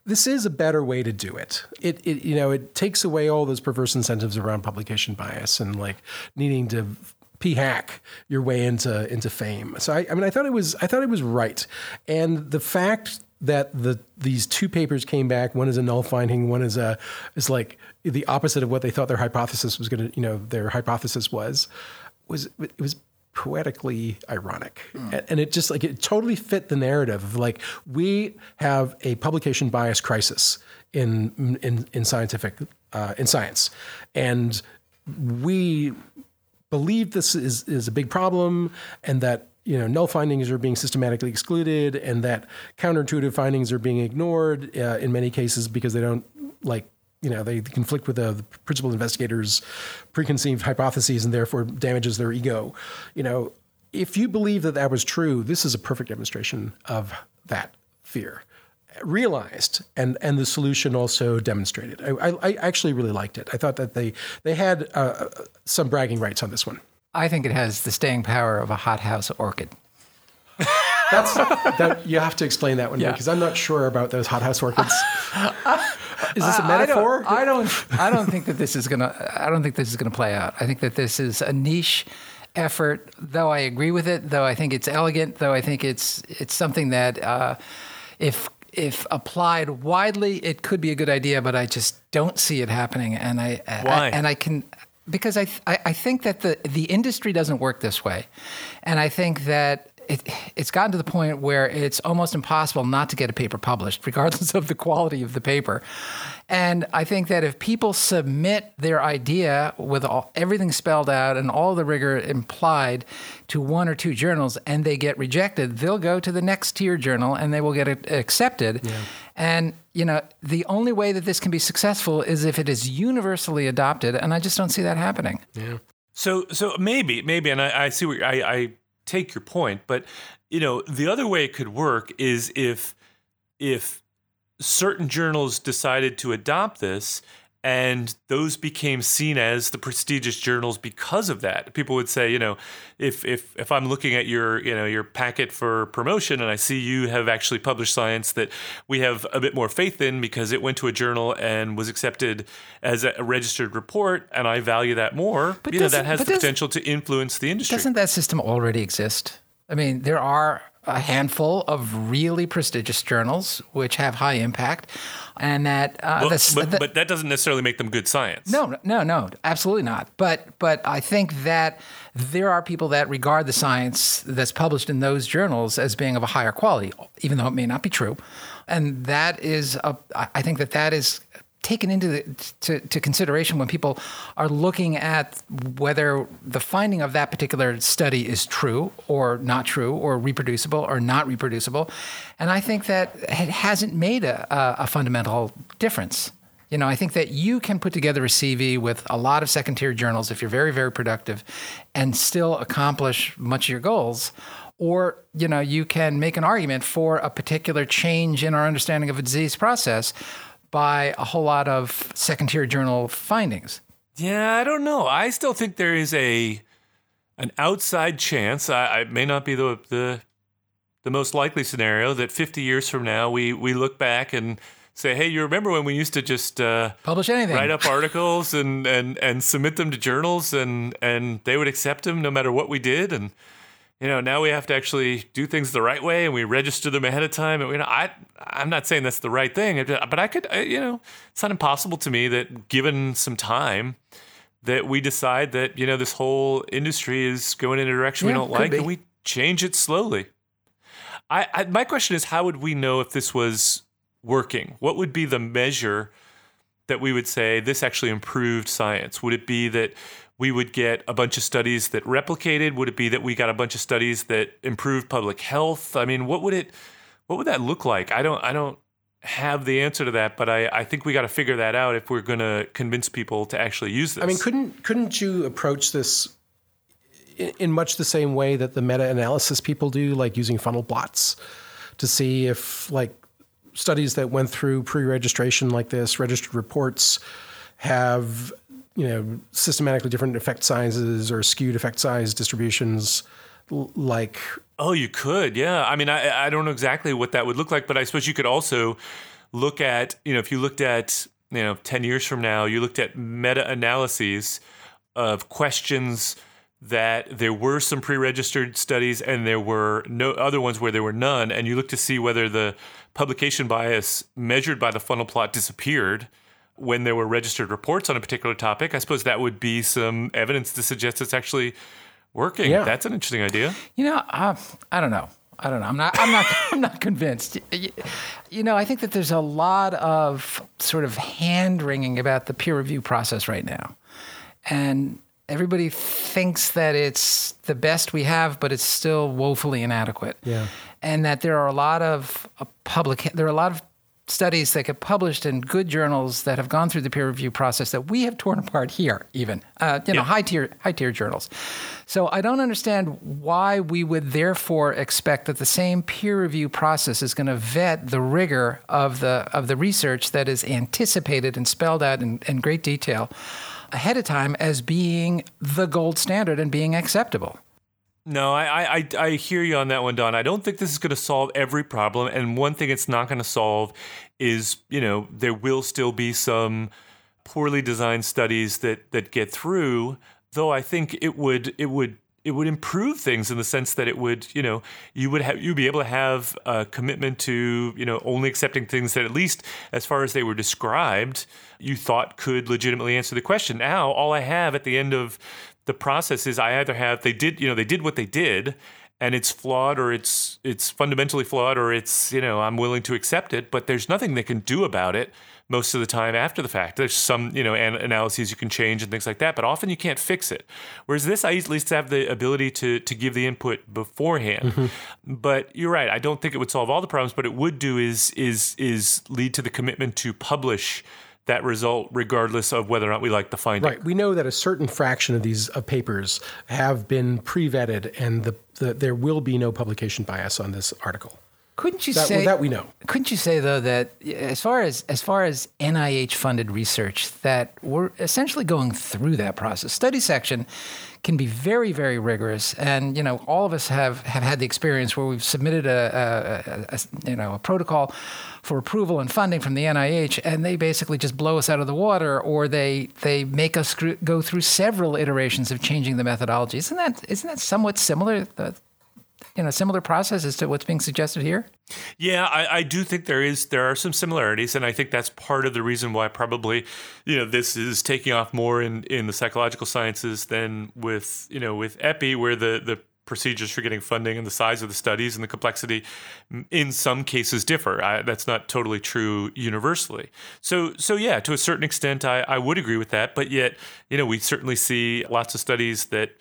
B: This is a better way to do it. It, it you know it takes away all those perverse incentives around publication bias and like needing to p hack your way into into fame. So I, I mean I thought it was I thought it was right, and the fact that the these two papers came back, one is a null finding, one is a is like the opposite of what they thought their hypothesis was going to you know their hypothesis was, was it was poetically ironic. And, and it just like it totally fit the narrative of like we have a publication bias crisis in in in scientific uh, in science. And we believe this is is a big problem and that you know null findings are being systematically excluded and that counterintuitive findings are being ignored uh, in many cases because they don't like you know they conflict with the, the principal investigators preconceived hypotheses and therefore damages their ego you know if you believe that that was true this is a perfect demonstration of that fear realized and and the solution also demonstrated i, I, I actually really liked it i thought that they they had uh, some bragging rights on this one
A: I think it has the staying power of a hothouse orchid.
B: That's that you have to explain that one
A: Yeah.
B: because I'm not sure about those hothouse orchids. [laughs] [laughs] Is this a metaphor?
A: I don't, [laughs] I don't. I don't think that this is gonna. I don't think this is gonna play out. I think that this is a niche effort. Though I agree with it. Though I think it's elegant. Though I think it's it's something that uh, if if applied widely, it could be a good idea. But I just don't see it happening. And I,
C: Why?
A: I and I can because I, I I think that the the industry doesn't work this way, and I think that. It, it's gotten to the point where it's almost impossible not to get a paper published, [laughs] regardless of the quality of the paper. And I think that if people submit their idea with all, everything spelled out and all the rigor implied to one or two journals and they get rejected, they'll go to the next tier journal and they will get it accepted. And, you know, the only way that this can be successful is if it is universally adopted. And I just don't see that happening. Yeah.
C: So, so maybe, maybe, and I, I see what I, I take your point, but you know, the other way it could work is if if certain journals decided to adopt this and those became seen as the prestigious journals because of that people would say you know if if if i'm looking at your you know your packet for promotion and i see you have actually published science that we have a bit more faith in because it went to a journal and was accepted as a registered report and i value that more
A: But
C: you know that has the potential to influence the industry
A: Doesn't that system already exist? I mean, there are a handful of really prestigious journals which have high impact, and that uh,
C: Well,
A: the
C: but,
A: the-
C: but that doesn't necessarily make them good science
A: No, no, no, absolutely not. But but I think that there are people that regard the science that's published in those journals as being of a higher quality, even though it may not be true. And that is, a, I I think that that is taken into the, to, to consideration when people are looking at whether the finding of that particular study is true or not true or reproducible or not reproducible. And I think that it hasn't made a, a, fundamental difference. You know, I think that you can put together a CV with a lot of second tier journals if you're very, very productive and still accomplish much of your goals. Or, you know, you can make an argument for a particular change in our understanding of a disease process by a whole lot of second tier journal findings.
C: Yeah, I don't know. I still think there is a an outside chance. I, I may not be the, the the most likely scenario that 50 years from now we we look back and say, hey, you remember when we used to just uh,
A: publish anything,
C: write up articles and, and and submit them to journals, and and they would accept them no matter what we did, and you know now we have to actually do things the right way, and we register them ahead of time. And you know, I I'm not saying that's the right thing, but I could, uh, you know, it's not impossible to me that given some time. That we decide that you know this whole industry is going in a direction
A: Yeah,
C: we don't like,
A: be.
C: and we change it slowly. I, I my question is, how would we know if this was working? What would be the measure that we would say this actually improved science? Would it be that we would get a bunch of studies that replicated? Would it be that we got a bunch of studies that improved public health? I mean, what would it what would that look like? I don't I don't have the answer to that, but I, I think we got to figure that out if we're going to convince people to actually use this.
B: I mean, couldn't couldn't you approach this in, in much the same way that the meta-analysis people do, like using funnel plots to see if like studies that went through pre-registration like this, registered reports, have you know systematically different effect sizes or skewed effect size distributions, like
C: Oh, you could, yeah. I mean, I I don't know exactly what that would look like, but I suppose you could also look at, you know, if you looked at, you know, ten years from now, you looked at meta analyses of questions that there were some pre-registered studies and there were no other ones where there were none, and you look to see whether the publication bias measured by the funnel plot disappeared when there were registered reports on a particular topic. I suppose that would be some evidence to suggest it's actually working.
B: Yeah.
C: That's an interesting idea.
A: You know, uh, I don't know. I don't know. I'm not. I'm not. [laughs] I'm not convinced. You, you know, I think that there's a lot of sort of hand wringing about the peer review process right now, and everybody thinks that it's the best we have, but it's still woefully inadequate.
B: Yeah.
A: and that there are a lot of uh, public. There are a lot of studies that get published in good journals that have gone through the peer review process that we have torn apart here, even uh, you know,
C: Yeah.
A: high tier high tier journals. So I don't understand why we would therefore expect that the same peer review process is going to vet the rigor of the of the research that is anticipated and spelled out in, in great detail ahead of time as being the gold standard and being acceptable.
C: No, I, I, I- hear you on that one, Don. I don't think this is going to solve every problem. And one thing it's not going to solve is, you know, there will still be some poorly designed studies that that get through. Though I think it would it would it would improve things in the sense that it would, you know, you would have you'd be able to have a commitment to, you know, only accepting things that at least as far as they were described, you thought could legitimately answer the question. Now, all I have at the end of the process is I either have they did, you know, they did what they did and it's flawed or it's it's fundamentally flawed or it's, you know, I'm willing to accept it, but there's nothing they can do about it most of the time after the fact. There's some, you know, an- analyses you can change and things like that, but often you can't fix it. Whereas this, I at least have the ability to to give the input beforehand. Mm-hmm. But you're right. I don't think it would solve all the problems, but it would do is is is lead to the commitment to publish that result regardless of whether or not we like the finding.
B: Right. We know that a certain fraction of these uh, papers have been pre-vetted, and the, the there will be no publication bias on this article.
A: Couldn't you
B: That,
A: say
B: that we know.
A: Couldn't you say though that as far as as far as NIH funded research that we're essentially going through that process. Study section can be very very rigorous, and you know all of us have have had the experience where we've submitted a, a, a, you know a protocol for approval and funding from the NIH, and they basically just blow us out of the water, or they they make us go through several iterations of changing the methodology. Isn't that isn't that somewhat similar? The, you know, similar processes to what's being suggested here.
C: Yeah, I, I do think there is there are some similarities, and I think that's part of the reason why probably you know this is taking off more in, in the psychological sciences than with you know with epi, where the the procedures for getting funding and the size of the studies and the complexity in some cases differ. I, that's not totally true universally. So so yeah, to a certain extent, I, I would agree with that. But yet, you know, we certainly see lots of studies that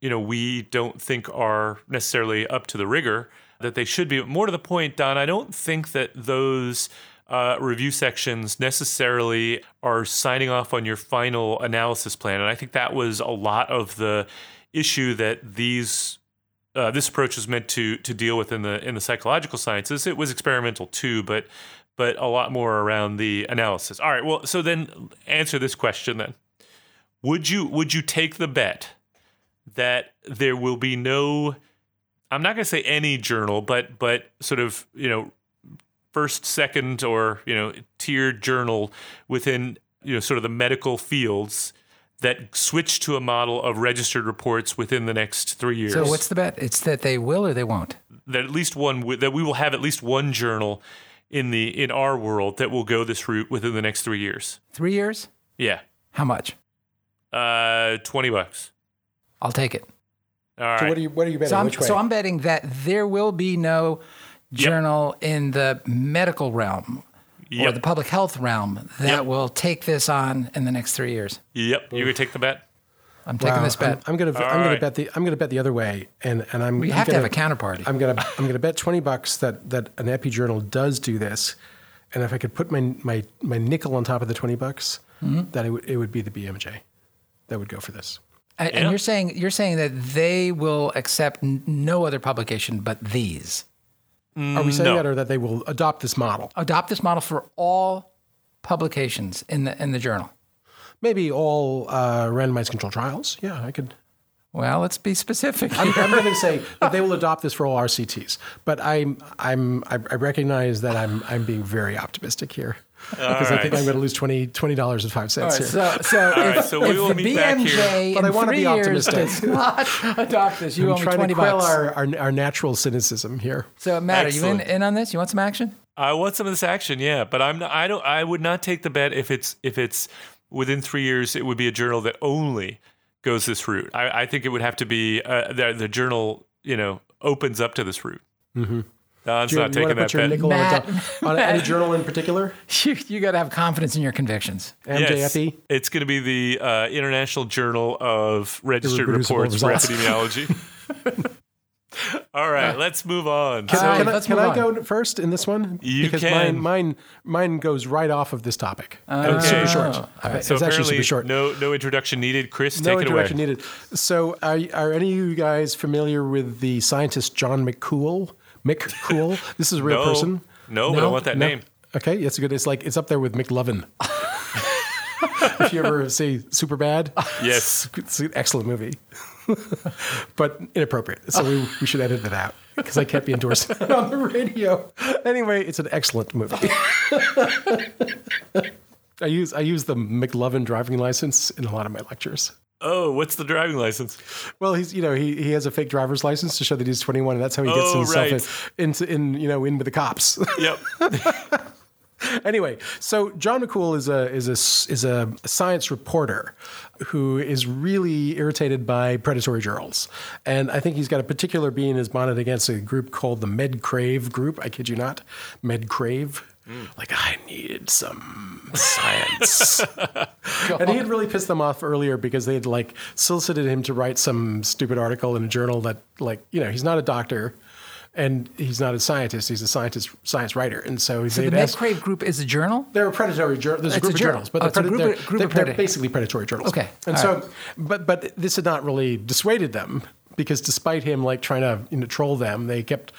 C: you know we don't think are necessarily up to the rigor that they should be. But More to the point, Don, I don't think that those uh, review sections necessarily are signing off on your final analysis plan. And I think that was a lot of the issue that these uh, this approach was meant to to deal with in the in the psychological sciences. It was experimental too, but but a lot more around the analysis. All right. Well, so then answer this question then. Would you would you take the bet that there will be no I'm not going to say any journal, but but sort of, you know, first, second or, you know, tiered journal within, you know, sort of the medical fields that switch to a model of registered reports within the next 3 years.
A: So what's the bet? It's that they will or they won't.
C: that at least one that we will have at least one journal in the in our world that will go this route within the next 3 years.
A: Three years?
C: Yeah.
A: How much?
C: Uh 20 bucks.
A: I'll take it.
C: All right.
B: So what are you what are you betting?
A: So I'm,
B: Which way?
A: so I'm betting that there will be no journal in the medical realm or the public health realm that
C: Yep.
A: will take this on in the next three years.
C: Yep. You gonna take the bet?
A: I'm taking
B: Wow,
A: this bet.
B: I'm, I'm gonna I'm
C: All
B: gonna bet the I'm gonna bet the other way, and and I'm
A: we
B: I'm
A: have to
B: gonna,
A: have a counterparty.
B: I'm gonna I'm gonna bet twenty bucks that that an epi journal does do this, and if I could put my my my nickel on top of the twenty bucks,
A: Mm-hmm.
B: that it would it would be the BMJ, that would go for this.
A: And, and
C: Yeah.
A: you're saying you're saying that they will accept n- no other publication but these.
B: Are we saying
C: no.
B: that, or that they will adopt this model?
A: Adopt this model for all publications in the in the journal.
B: Maybe all uh, randomized control trials. Yeah, I could.
A: Well, let's be specific.
B: I'm, I'm going to say [laughs] that they will adopt this for all RCTs, but I'm I'm I I recognize that I'm I'm being very optimistic here because I think. I'm going to lose 20 dollars and five cents here.
A: So, so if,
C: right, so we
A: if
C: will
A: the
C: meet back
A: BMJ
C: here.
B: But I wanna be
A: three years
B: optimistic.
A: does not [laughs] adopt this, you owe
B: I'm
A: me
B: trying
A: twenty
B: to quell
A: bucks.
B: our, our our natural cynicism here.
A: so, Matt, are you in, in on this? You want some action?
C: I want some of this action, yeah, but I'm not, I don't I would not take the bet if it's if it's within 3 years it would be a journal that only goes this route. I, I think it would have to be uh, the, the journal, you know, opens up to this route. Mm-hmm. Don's
B: Do you,
C: not
B: you
C: taking
B: want to
C: that
B: put
C: bet.
B: nickel
A: Matt- [laughs]
B: on, the, on any journal in particular? [laughs]
A: You, you got to have confidence in your convictions.
C: Yes,
B: MJFE.
C: it's going to be the uh, International Journal of Registered
B: Irreproducible
C: Reports for Epidemiology. [laughs] [laughs] All right, let's move on.
B: Can,
C: So-
B: I, can, I, can
A: move
B: I
A: on.
B: go first in this one?
C: You
B: because
C: can.
B: mine mine mine goes right off of this topic. And it's
C: Okay.
B: super short.
A: Oh, all right.
B: It's
C: so
B: actually
C: apparently
B: super short.
C: no no introduction needed. Chris,
B: No
C: take it away.
B: introduction needed. So, are, are any of you guys familiar with the scientist John McCool? McCool. This is a real [laughs]
C: No,
B: person.
C: no, but I want that
B: No?
C: name.
B: Okay, it's good. It's like it's up there with McLovin. [laughs] if you ever see Superbad,
C: Yes.
B: it's an excellent movie, [laughs] but inappropriate. So we, we should edit it out because I can't be endorsed [laughs] on the radio. Anyway, it's an excellent movie. I use I use the McLovin driving license in a lot of my lectures.
C: Oh, what's the driving license?
B: Well, he's you know he, he has a fake driver's license to show that he's 21, and that's how he gets
C: Oh,
B: himself
C: right.
B: in, into in you know in with the cops.
C: Yep. [laughs]
B: anyway, so John McCool is a is a is a science reporter who is really irritated by predatory journals, and I think he's got a particular bee in his bonnet against a group called the MedCrave group. I kid you not, MedCrave. Mm. Like I needed some science, [laughs] [laughs] and he had really pissed them off earlier because they had like solicited him to write some stupid article in a journal that like you know he's not a doctor. And he's not a scientist; he's a scientist, science writer, and so,
A: So the
B: asked-
A: group is a journal?
B: they're a predatory journal. There's a group
A: a
B: of
A: journal.
B: journals, but
A: Oh,
B: they're,
A: a group
B: they're,
A: group
B: they're,
A: of
B: they're basically predatory journals.
A: Okay,
B: and
A: all
B: so, but but this had not really dissuaded them because despite him like trying to you know, troll them, they kept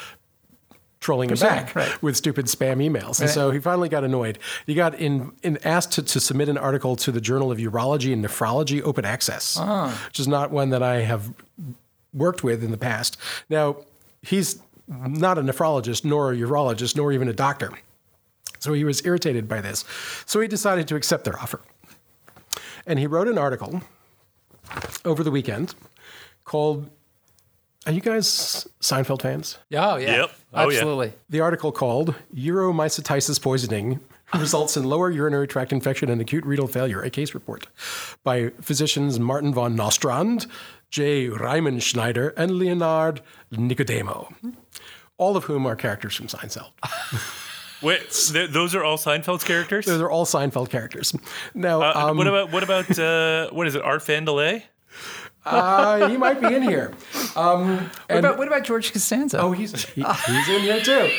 B: trolling him back
A: right.
B: with stupid spam emails. And
A: Right.
B: so he finally got annoyed. He got in, in asked to, to submit an article to the Journal of Urology and Nephrology Open Access,
A: Ah.
B: which is not one that I have worked with in the past. Now, he's not a nephrologist, nor a urologist, nor even a doctor. So he was irritated by this. So he decided to accept their offer. And he wrote an article over the weekend called Are you guys Seinfeld fans?
A: Oh, yeah.
C: Yep. Oh, yeah.
A: Absolutely.
B: The article called Uromycetitis Poisoning Results in Lower Urinary Tract Infection and Acute Renal Failure, a case report by physicians Martin van Nostrand, J. Riemenschneider, and Leonard Nicodemo, all of whom are characters from Seinfeld. [laughs]
C: Wait, th- those are all Seinfeld's characters.
B: Those are all Seinfeld characters. Now,
C: Uh,
B: um,
C: what about what about uh, what is it? Art Vandelay?
B: Uh, he might be in here. Um,
A: What
B: and-
A: about, what about George Costanza?
B: Oh, he's he- he's in here too.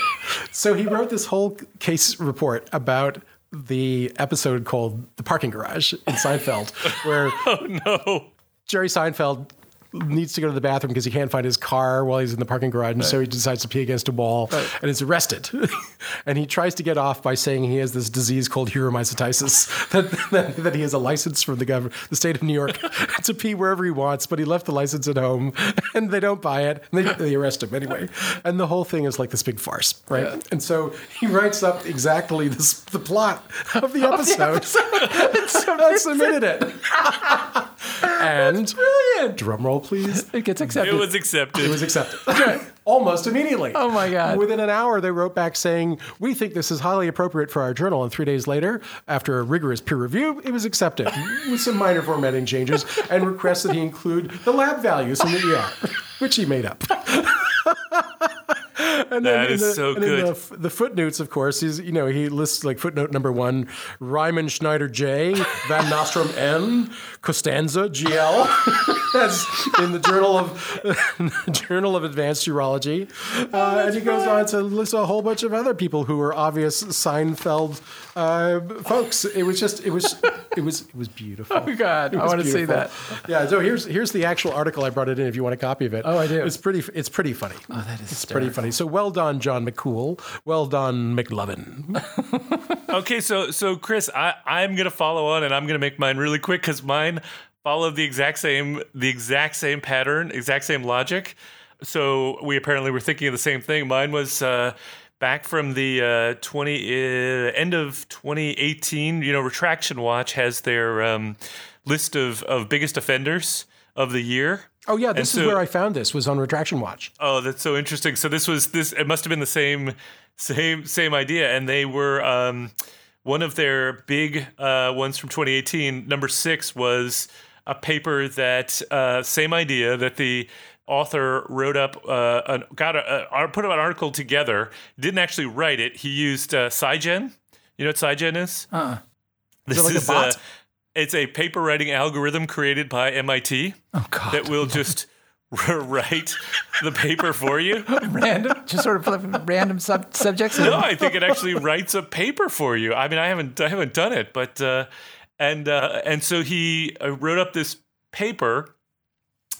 B: So he wrote this whole case report about the episode called "The Parking Garage" in Seinfeld, where [laughs] oh
C: no.
B: Jerry Seinfeld needs to go to the bathroom because he can't find his car while he's in the parking garage, and so he decides to pee against a wall and is arrested. [laughs] and he tries to get off by saying he has this disease called uromycetitis, [laughs] that, that, that he has a license from the government, the state of New York, [laughs] to pee wherever he wants, but he left the license at home, and they don't buy it, and they, they arrest him anyway. And the whole thing is like this big farce, right? And so he writes up exactly this, the plot of the episode. and submitted it. and
A: brilliant.
B: drum roll, please.
A: It gets accepted.
C: It was accepted.
B: It was accepted. Okay. [laughs] Almost immediately.
A: Oh my God.
B: Within an hour, they wrote back saying, We think this is highly appropriate for our journal. And three days later, after a rigorous peer review, it was accepted with some minor formatting changes and requests that he include the lab values in the ER, which he made up. [laughs] [laughs] And
C: That is
B: the,
C: so good.
B: the, the footnotes, of course, he's you know he lists like footnote number one: Riemenschneider J, Van Nostrom N, [laughs] Costanza GL. That's [laughs] in the Journal of Journal of Advanced Urology, uh, and he goes on to list a whole bunch of other people who were obvious Seinfeld uh, folks. It was just it was it was it was beautiful.
A: Oh God, I want to see that.
B: Yeah, so here's here's the actual article I brought it in. If you want a copy of it.
A: Oh, I do.
B: It's pretty. It's pretty funny.
A: Oh, that is
B: It's pretty funny. So well done, John McCool. Well done, McLovin. [laughs]
C: Okay, so so Chris, I I'm gonna follow on, and I'm gonna make mine really quick because mine followed the exact same the exact same pattern, exact same logic. So we apparently were thinking of the same thing. Mine was uh, back from the uh, 20 uh, end of 2018. You know, Retraction Watch has their um, list of of biggest offenders of the year.
B: Oh yeah, this
C: And
B: is
C: so-
B: where I found this. Was on Retraction Watch.
C: Oh, that's so interesting. So this was this. It must have been the same, same, same idea. And they were um, one of their big uh, ones from 2018. Number six was a paper that uh, same idea that the author wrote up, uh, an, got a, a put an article together. Didn't actually write it. He used uh, SCIgen. You know what SCIgen is?
A: Uh-uh.
C: This is,
B: like a bot?
C: It's a paper writing algorithm created by MIT
A: Oh God.
C: that will just write the paper for you. [laughs]
A: random, just sort of random sub- subjects.
C: No, I think it actually writes a paper for you. I mean, I haven't I haven't done it, but uh, and uh, and so he uh, wrote up this paper,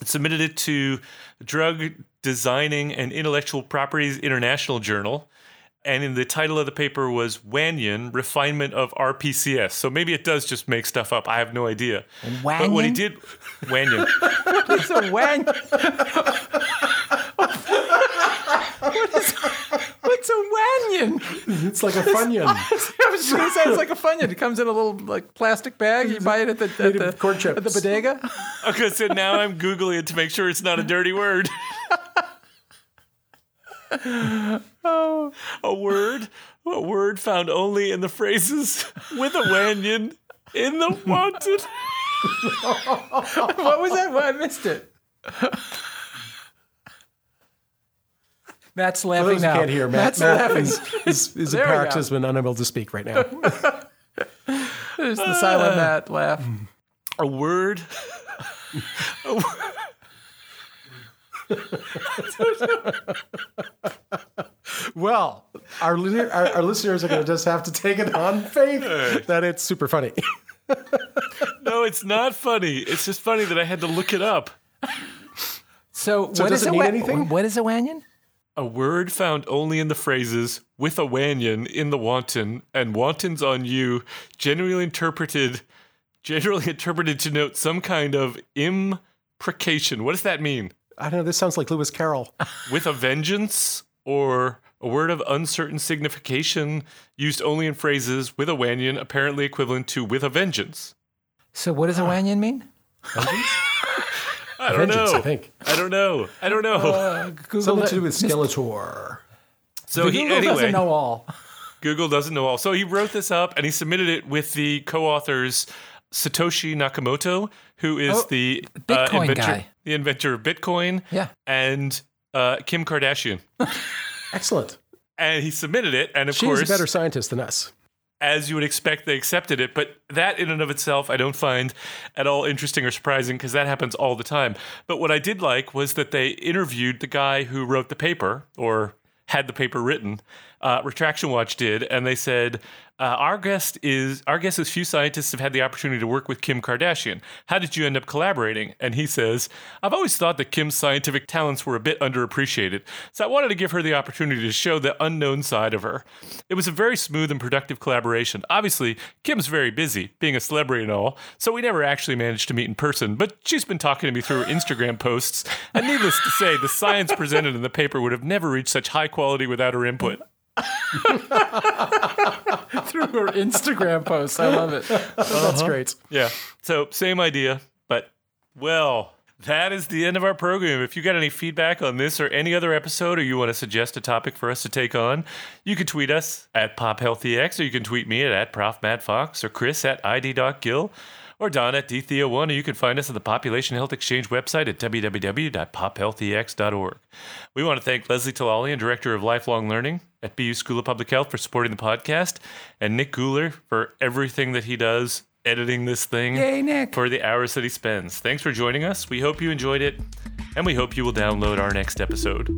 C: submitted it to Drug Designing and Intellectual Properties International Journal. And in the title of the paper was Wanyan Refinement of RPCS. So maybe it does just make stuff up. I have no idea. But what he did, Wanyan. [laughs]
A: It's a wang. what is, what's a wanyan?
B: It's like a funyun. [laughs]
A: I was just gonna say it's like a funyun. It comes in a little like plastic bag. You buy it at the at the,
B: corn chips.
A: at the bodega. [laughs]
C: Okay, so now I'm Googling it to make sure it's not a dirty word.
A: Oh,
C: a word, a word found only in the phrases with a wanyan in the wanted.
A: what was that? Well, I missed it. Matt's laughing
B: those who
A: now.
B: can't hear, Matt,
A: Matt's
B: Matt
A: laughing.
B: is, is, is a
A: There we go.
B: paroxysm unable to speak right now.
A: There's the silent Matt laugh.
C: A word. a wo- [laughs]
B: Well, our, our, our listeners are going to just have to take it on faith that it's super funny. [laughs]
C: no, it's not funny. It's just funny that I had to look it up.
A: So, what
B: does
A: is
B: it mean
A: wa-
B: anything?
A: What is a wanyan?
C: A word found only in the phrases with a wanyan in the wanton and wantons on you, generally interpreted, generally interpreted to note some kind of imprecation. What does that mean?
B: I don't know. This sounds like Lewis Carroll. [laughs]
C: with a vengeance or a word of uncertain signification used only in phrases with a wanyan apparently equivalent to with a vengeance.
A: So, what does a wanyan mean? [laughs]
C: I don't
B: Vengeance,
C: know.
B: I think.
C: I don't know. I don't know.
A: Uh, Google
B: Something
A: it.
B: to do with Skeletor.
C: so he
A: Google
C: anyway,
A: doesn't know all.
C: Google doesn't know all. So he wrote this up and he submitted it with the co-authors Satoshi Nakamoto, who is
A: Oh,
C: the
A: Bitcoin
C: inventor,
A: guy.
C: the inventor of Bitcoin,
A: Yeah.
C: and uh, Kim Kardashian. [laughs]
B: Excellent.
C: And he submitted it, and of
B: She's
C: course,
B: a better scientist than us.
C: as you would expect, they accepted it. But that, in and of itself, I don't find at all interesting or surprising because that happens all the time. But what I did like was that they interviewed the guy who wrote the paper or had the paper written. Uh, Retraction Watch did, and they said, uh, "Our guest is our guest is few scientists have had the opportunity to work with Kim Kardashian. How did you end up collaborating?" And he says, "I've always thought that Kim's scientific talents were a bit underappreciated, so I wanted to give her the opportunity to show the unknown side of her. It was a very smooth and productive collaboration. Obviously, Kim's very busy, being a celebrity and all, so we never actually managed to meet in person. But she's been talking to me through her Instagram posts, and needless to say, the science presented in the paper would have never reached such high quality without her input." [laughs]
A: Through her Instagram posts. I love it. That's uh-huh. great.
C: Yeah. So same idea, but well, that is the end of our program. If you got any feedback on this or any other episode, or you want to suggest a topic for us to take on, you can tweet us at PopHealthyX, or you can tweet me at, at ProfMattFox, or Chris at ID.Gill, or Don at DTheo1, or you can find us at the Population Health Exchange website at www.pophealthyx.org. We want to thank Leslie Talalian, Director of Lifelong Learning at BU School of Public Health, for supporting the podcast, and Nick Guler for everything that he does editing this thing
A: Yay, Nick.
C: for the hours that he spends. Thanks for joining us. We hope you enjoyed it, and we hope you will download our next episode.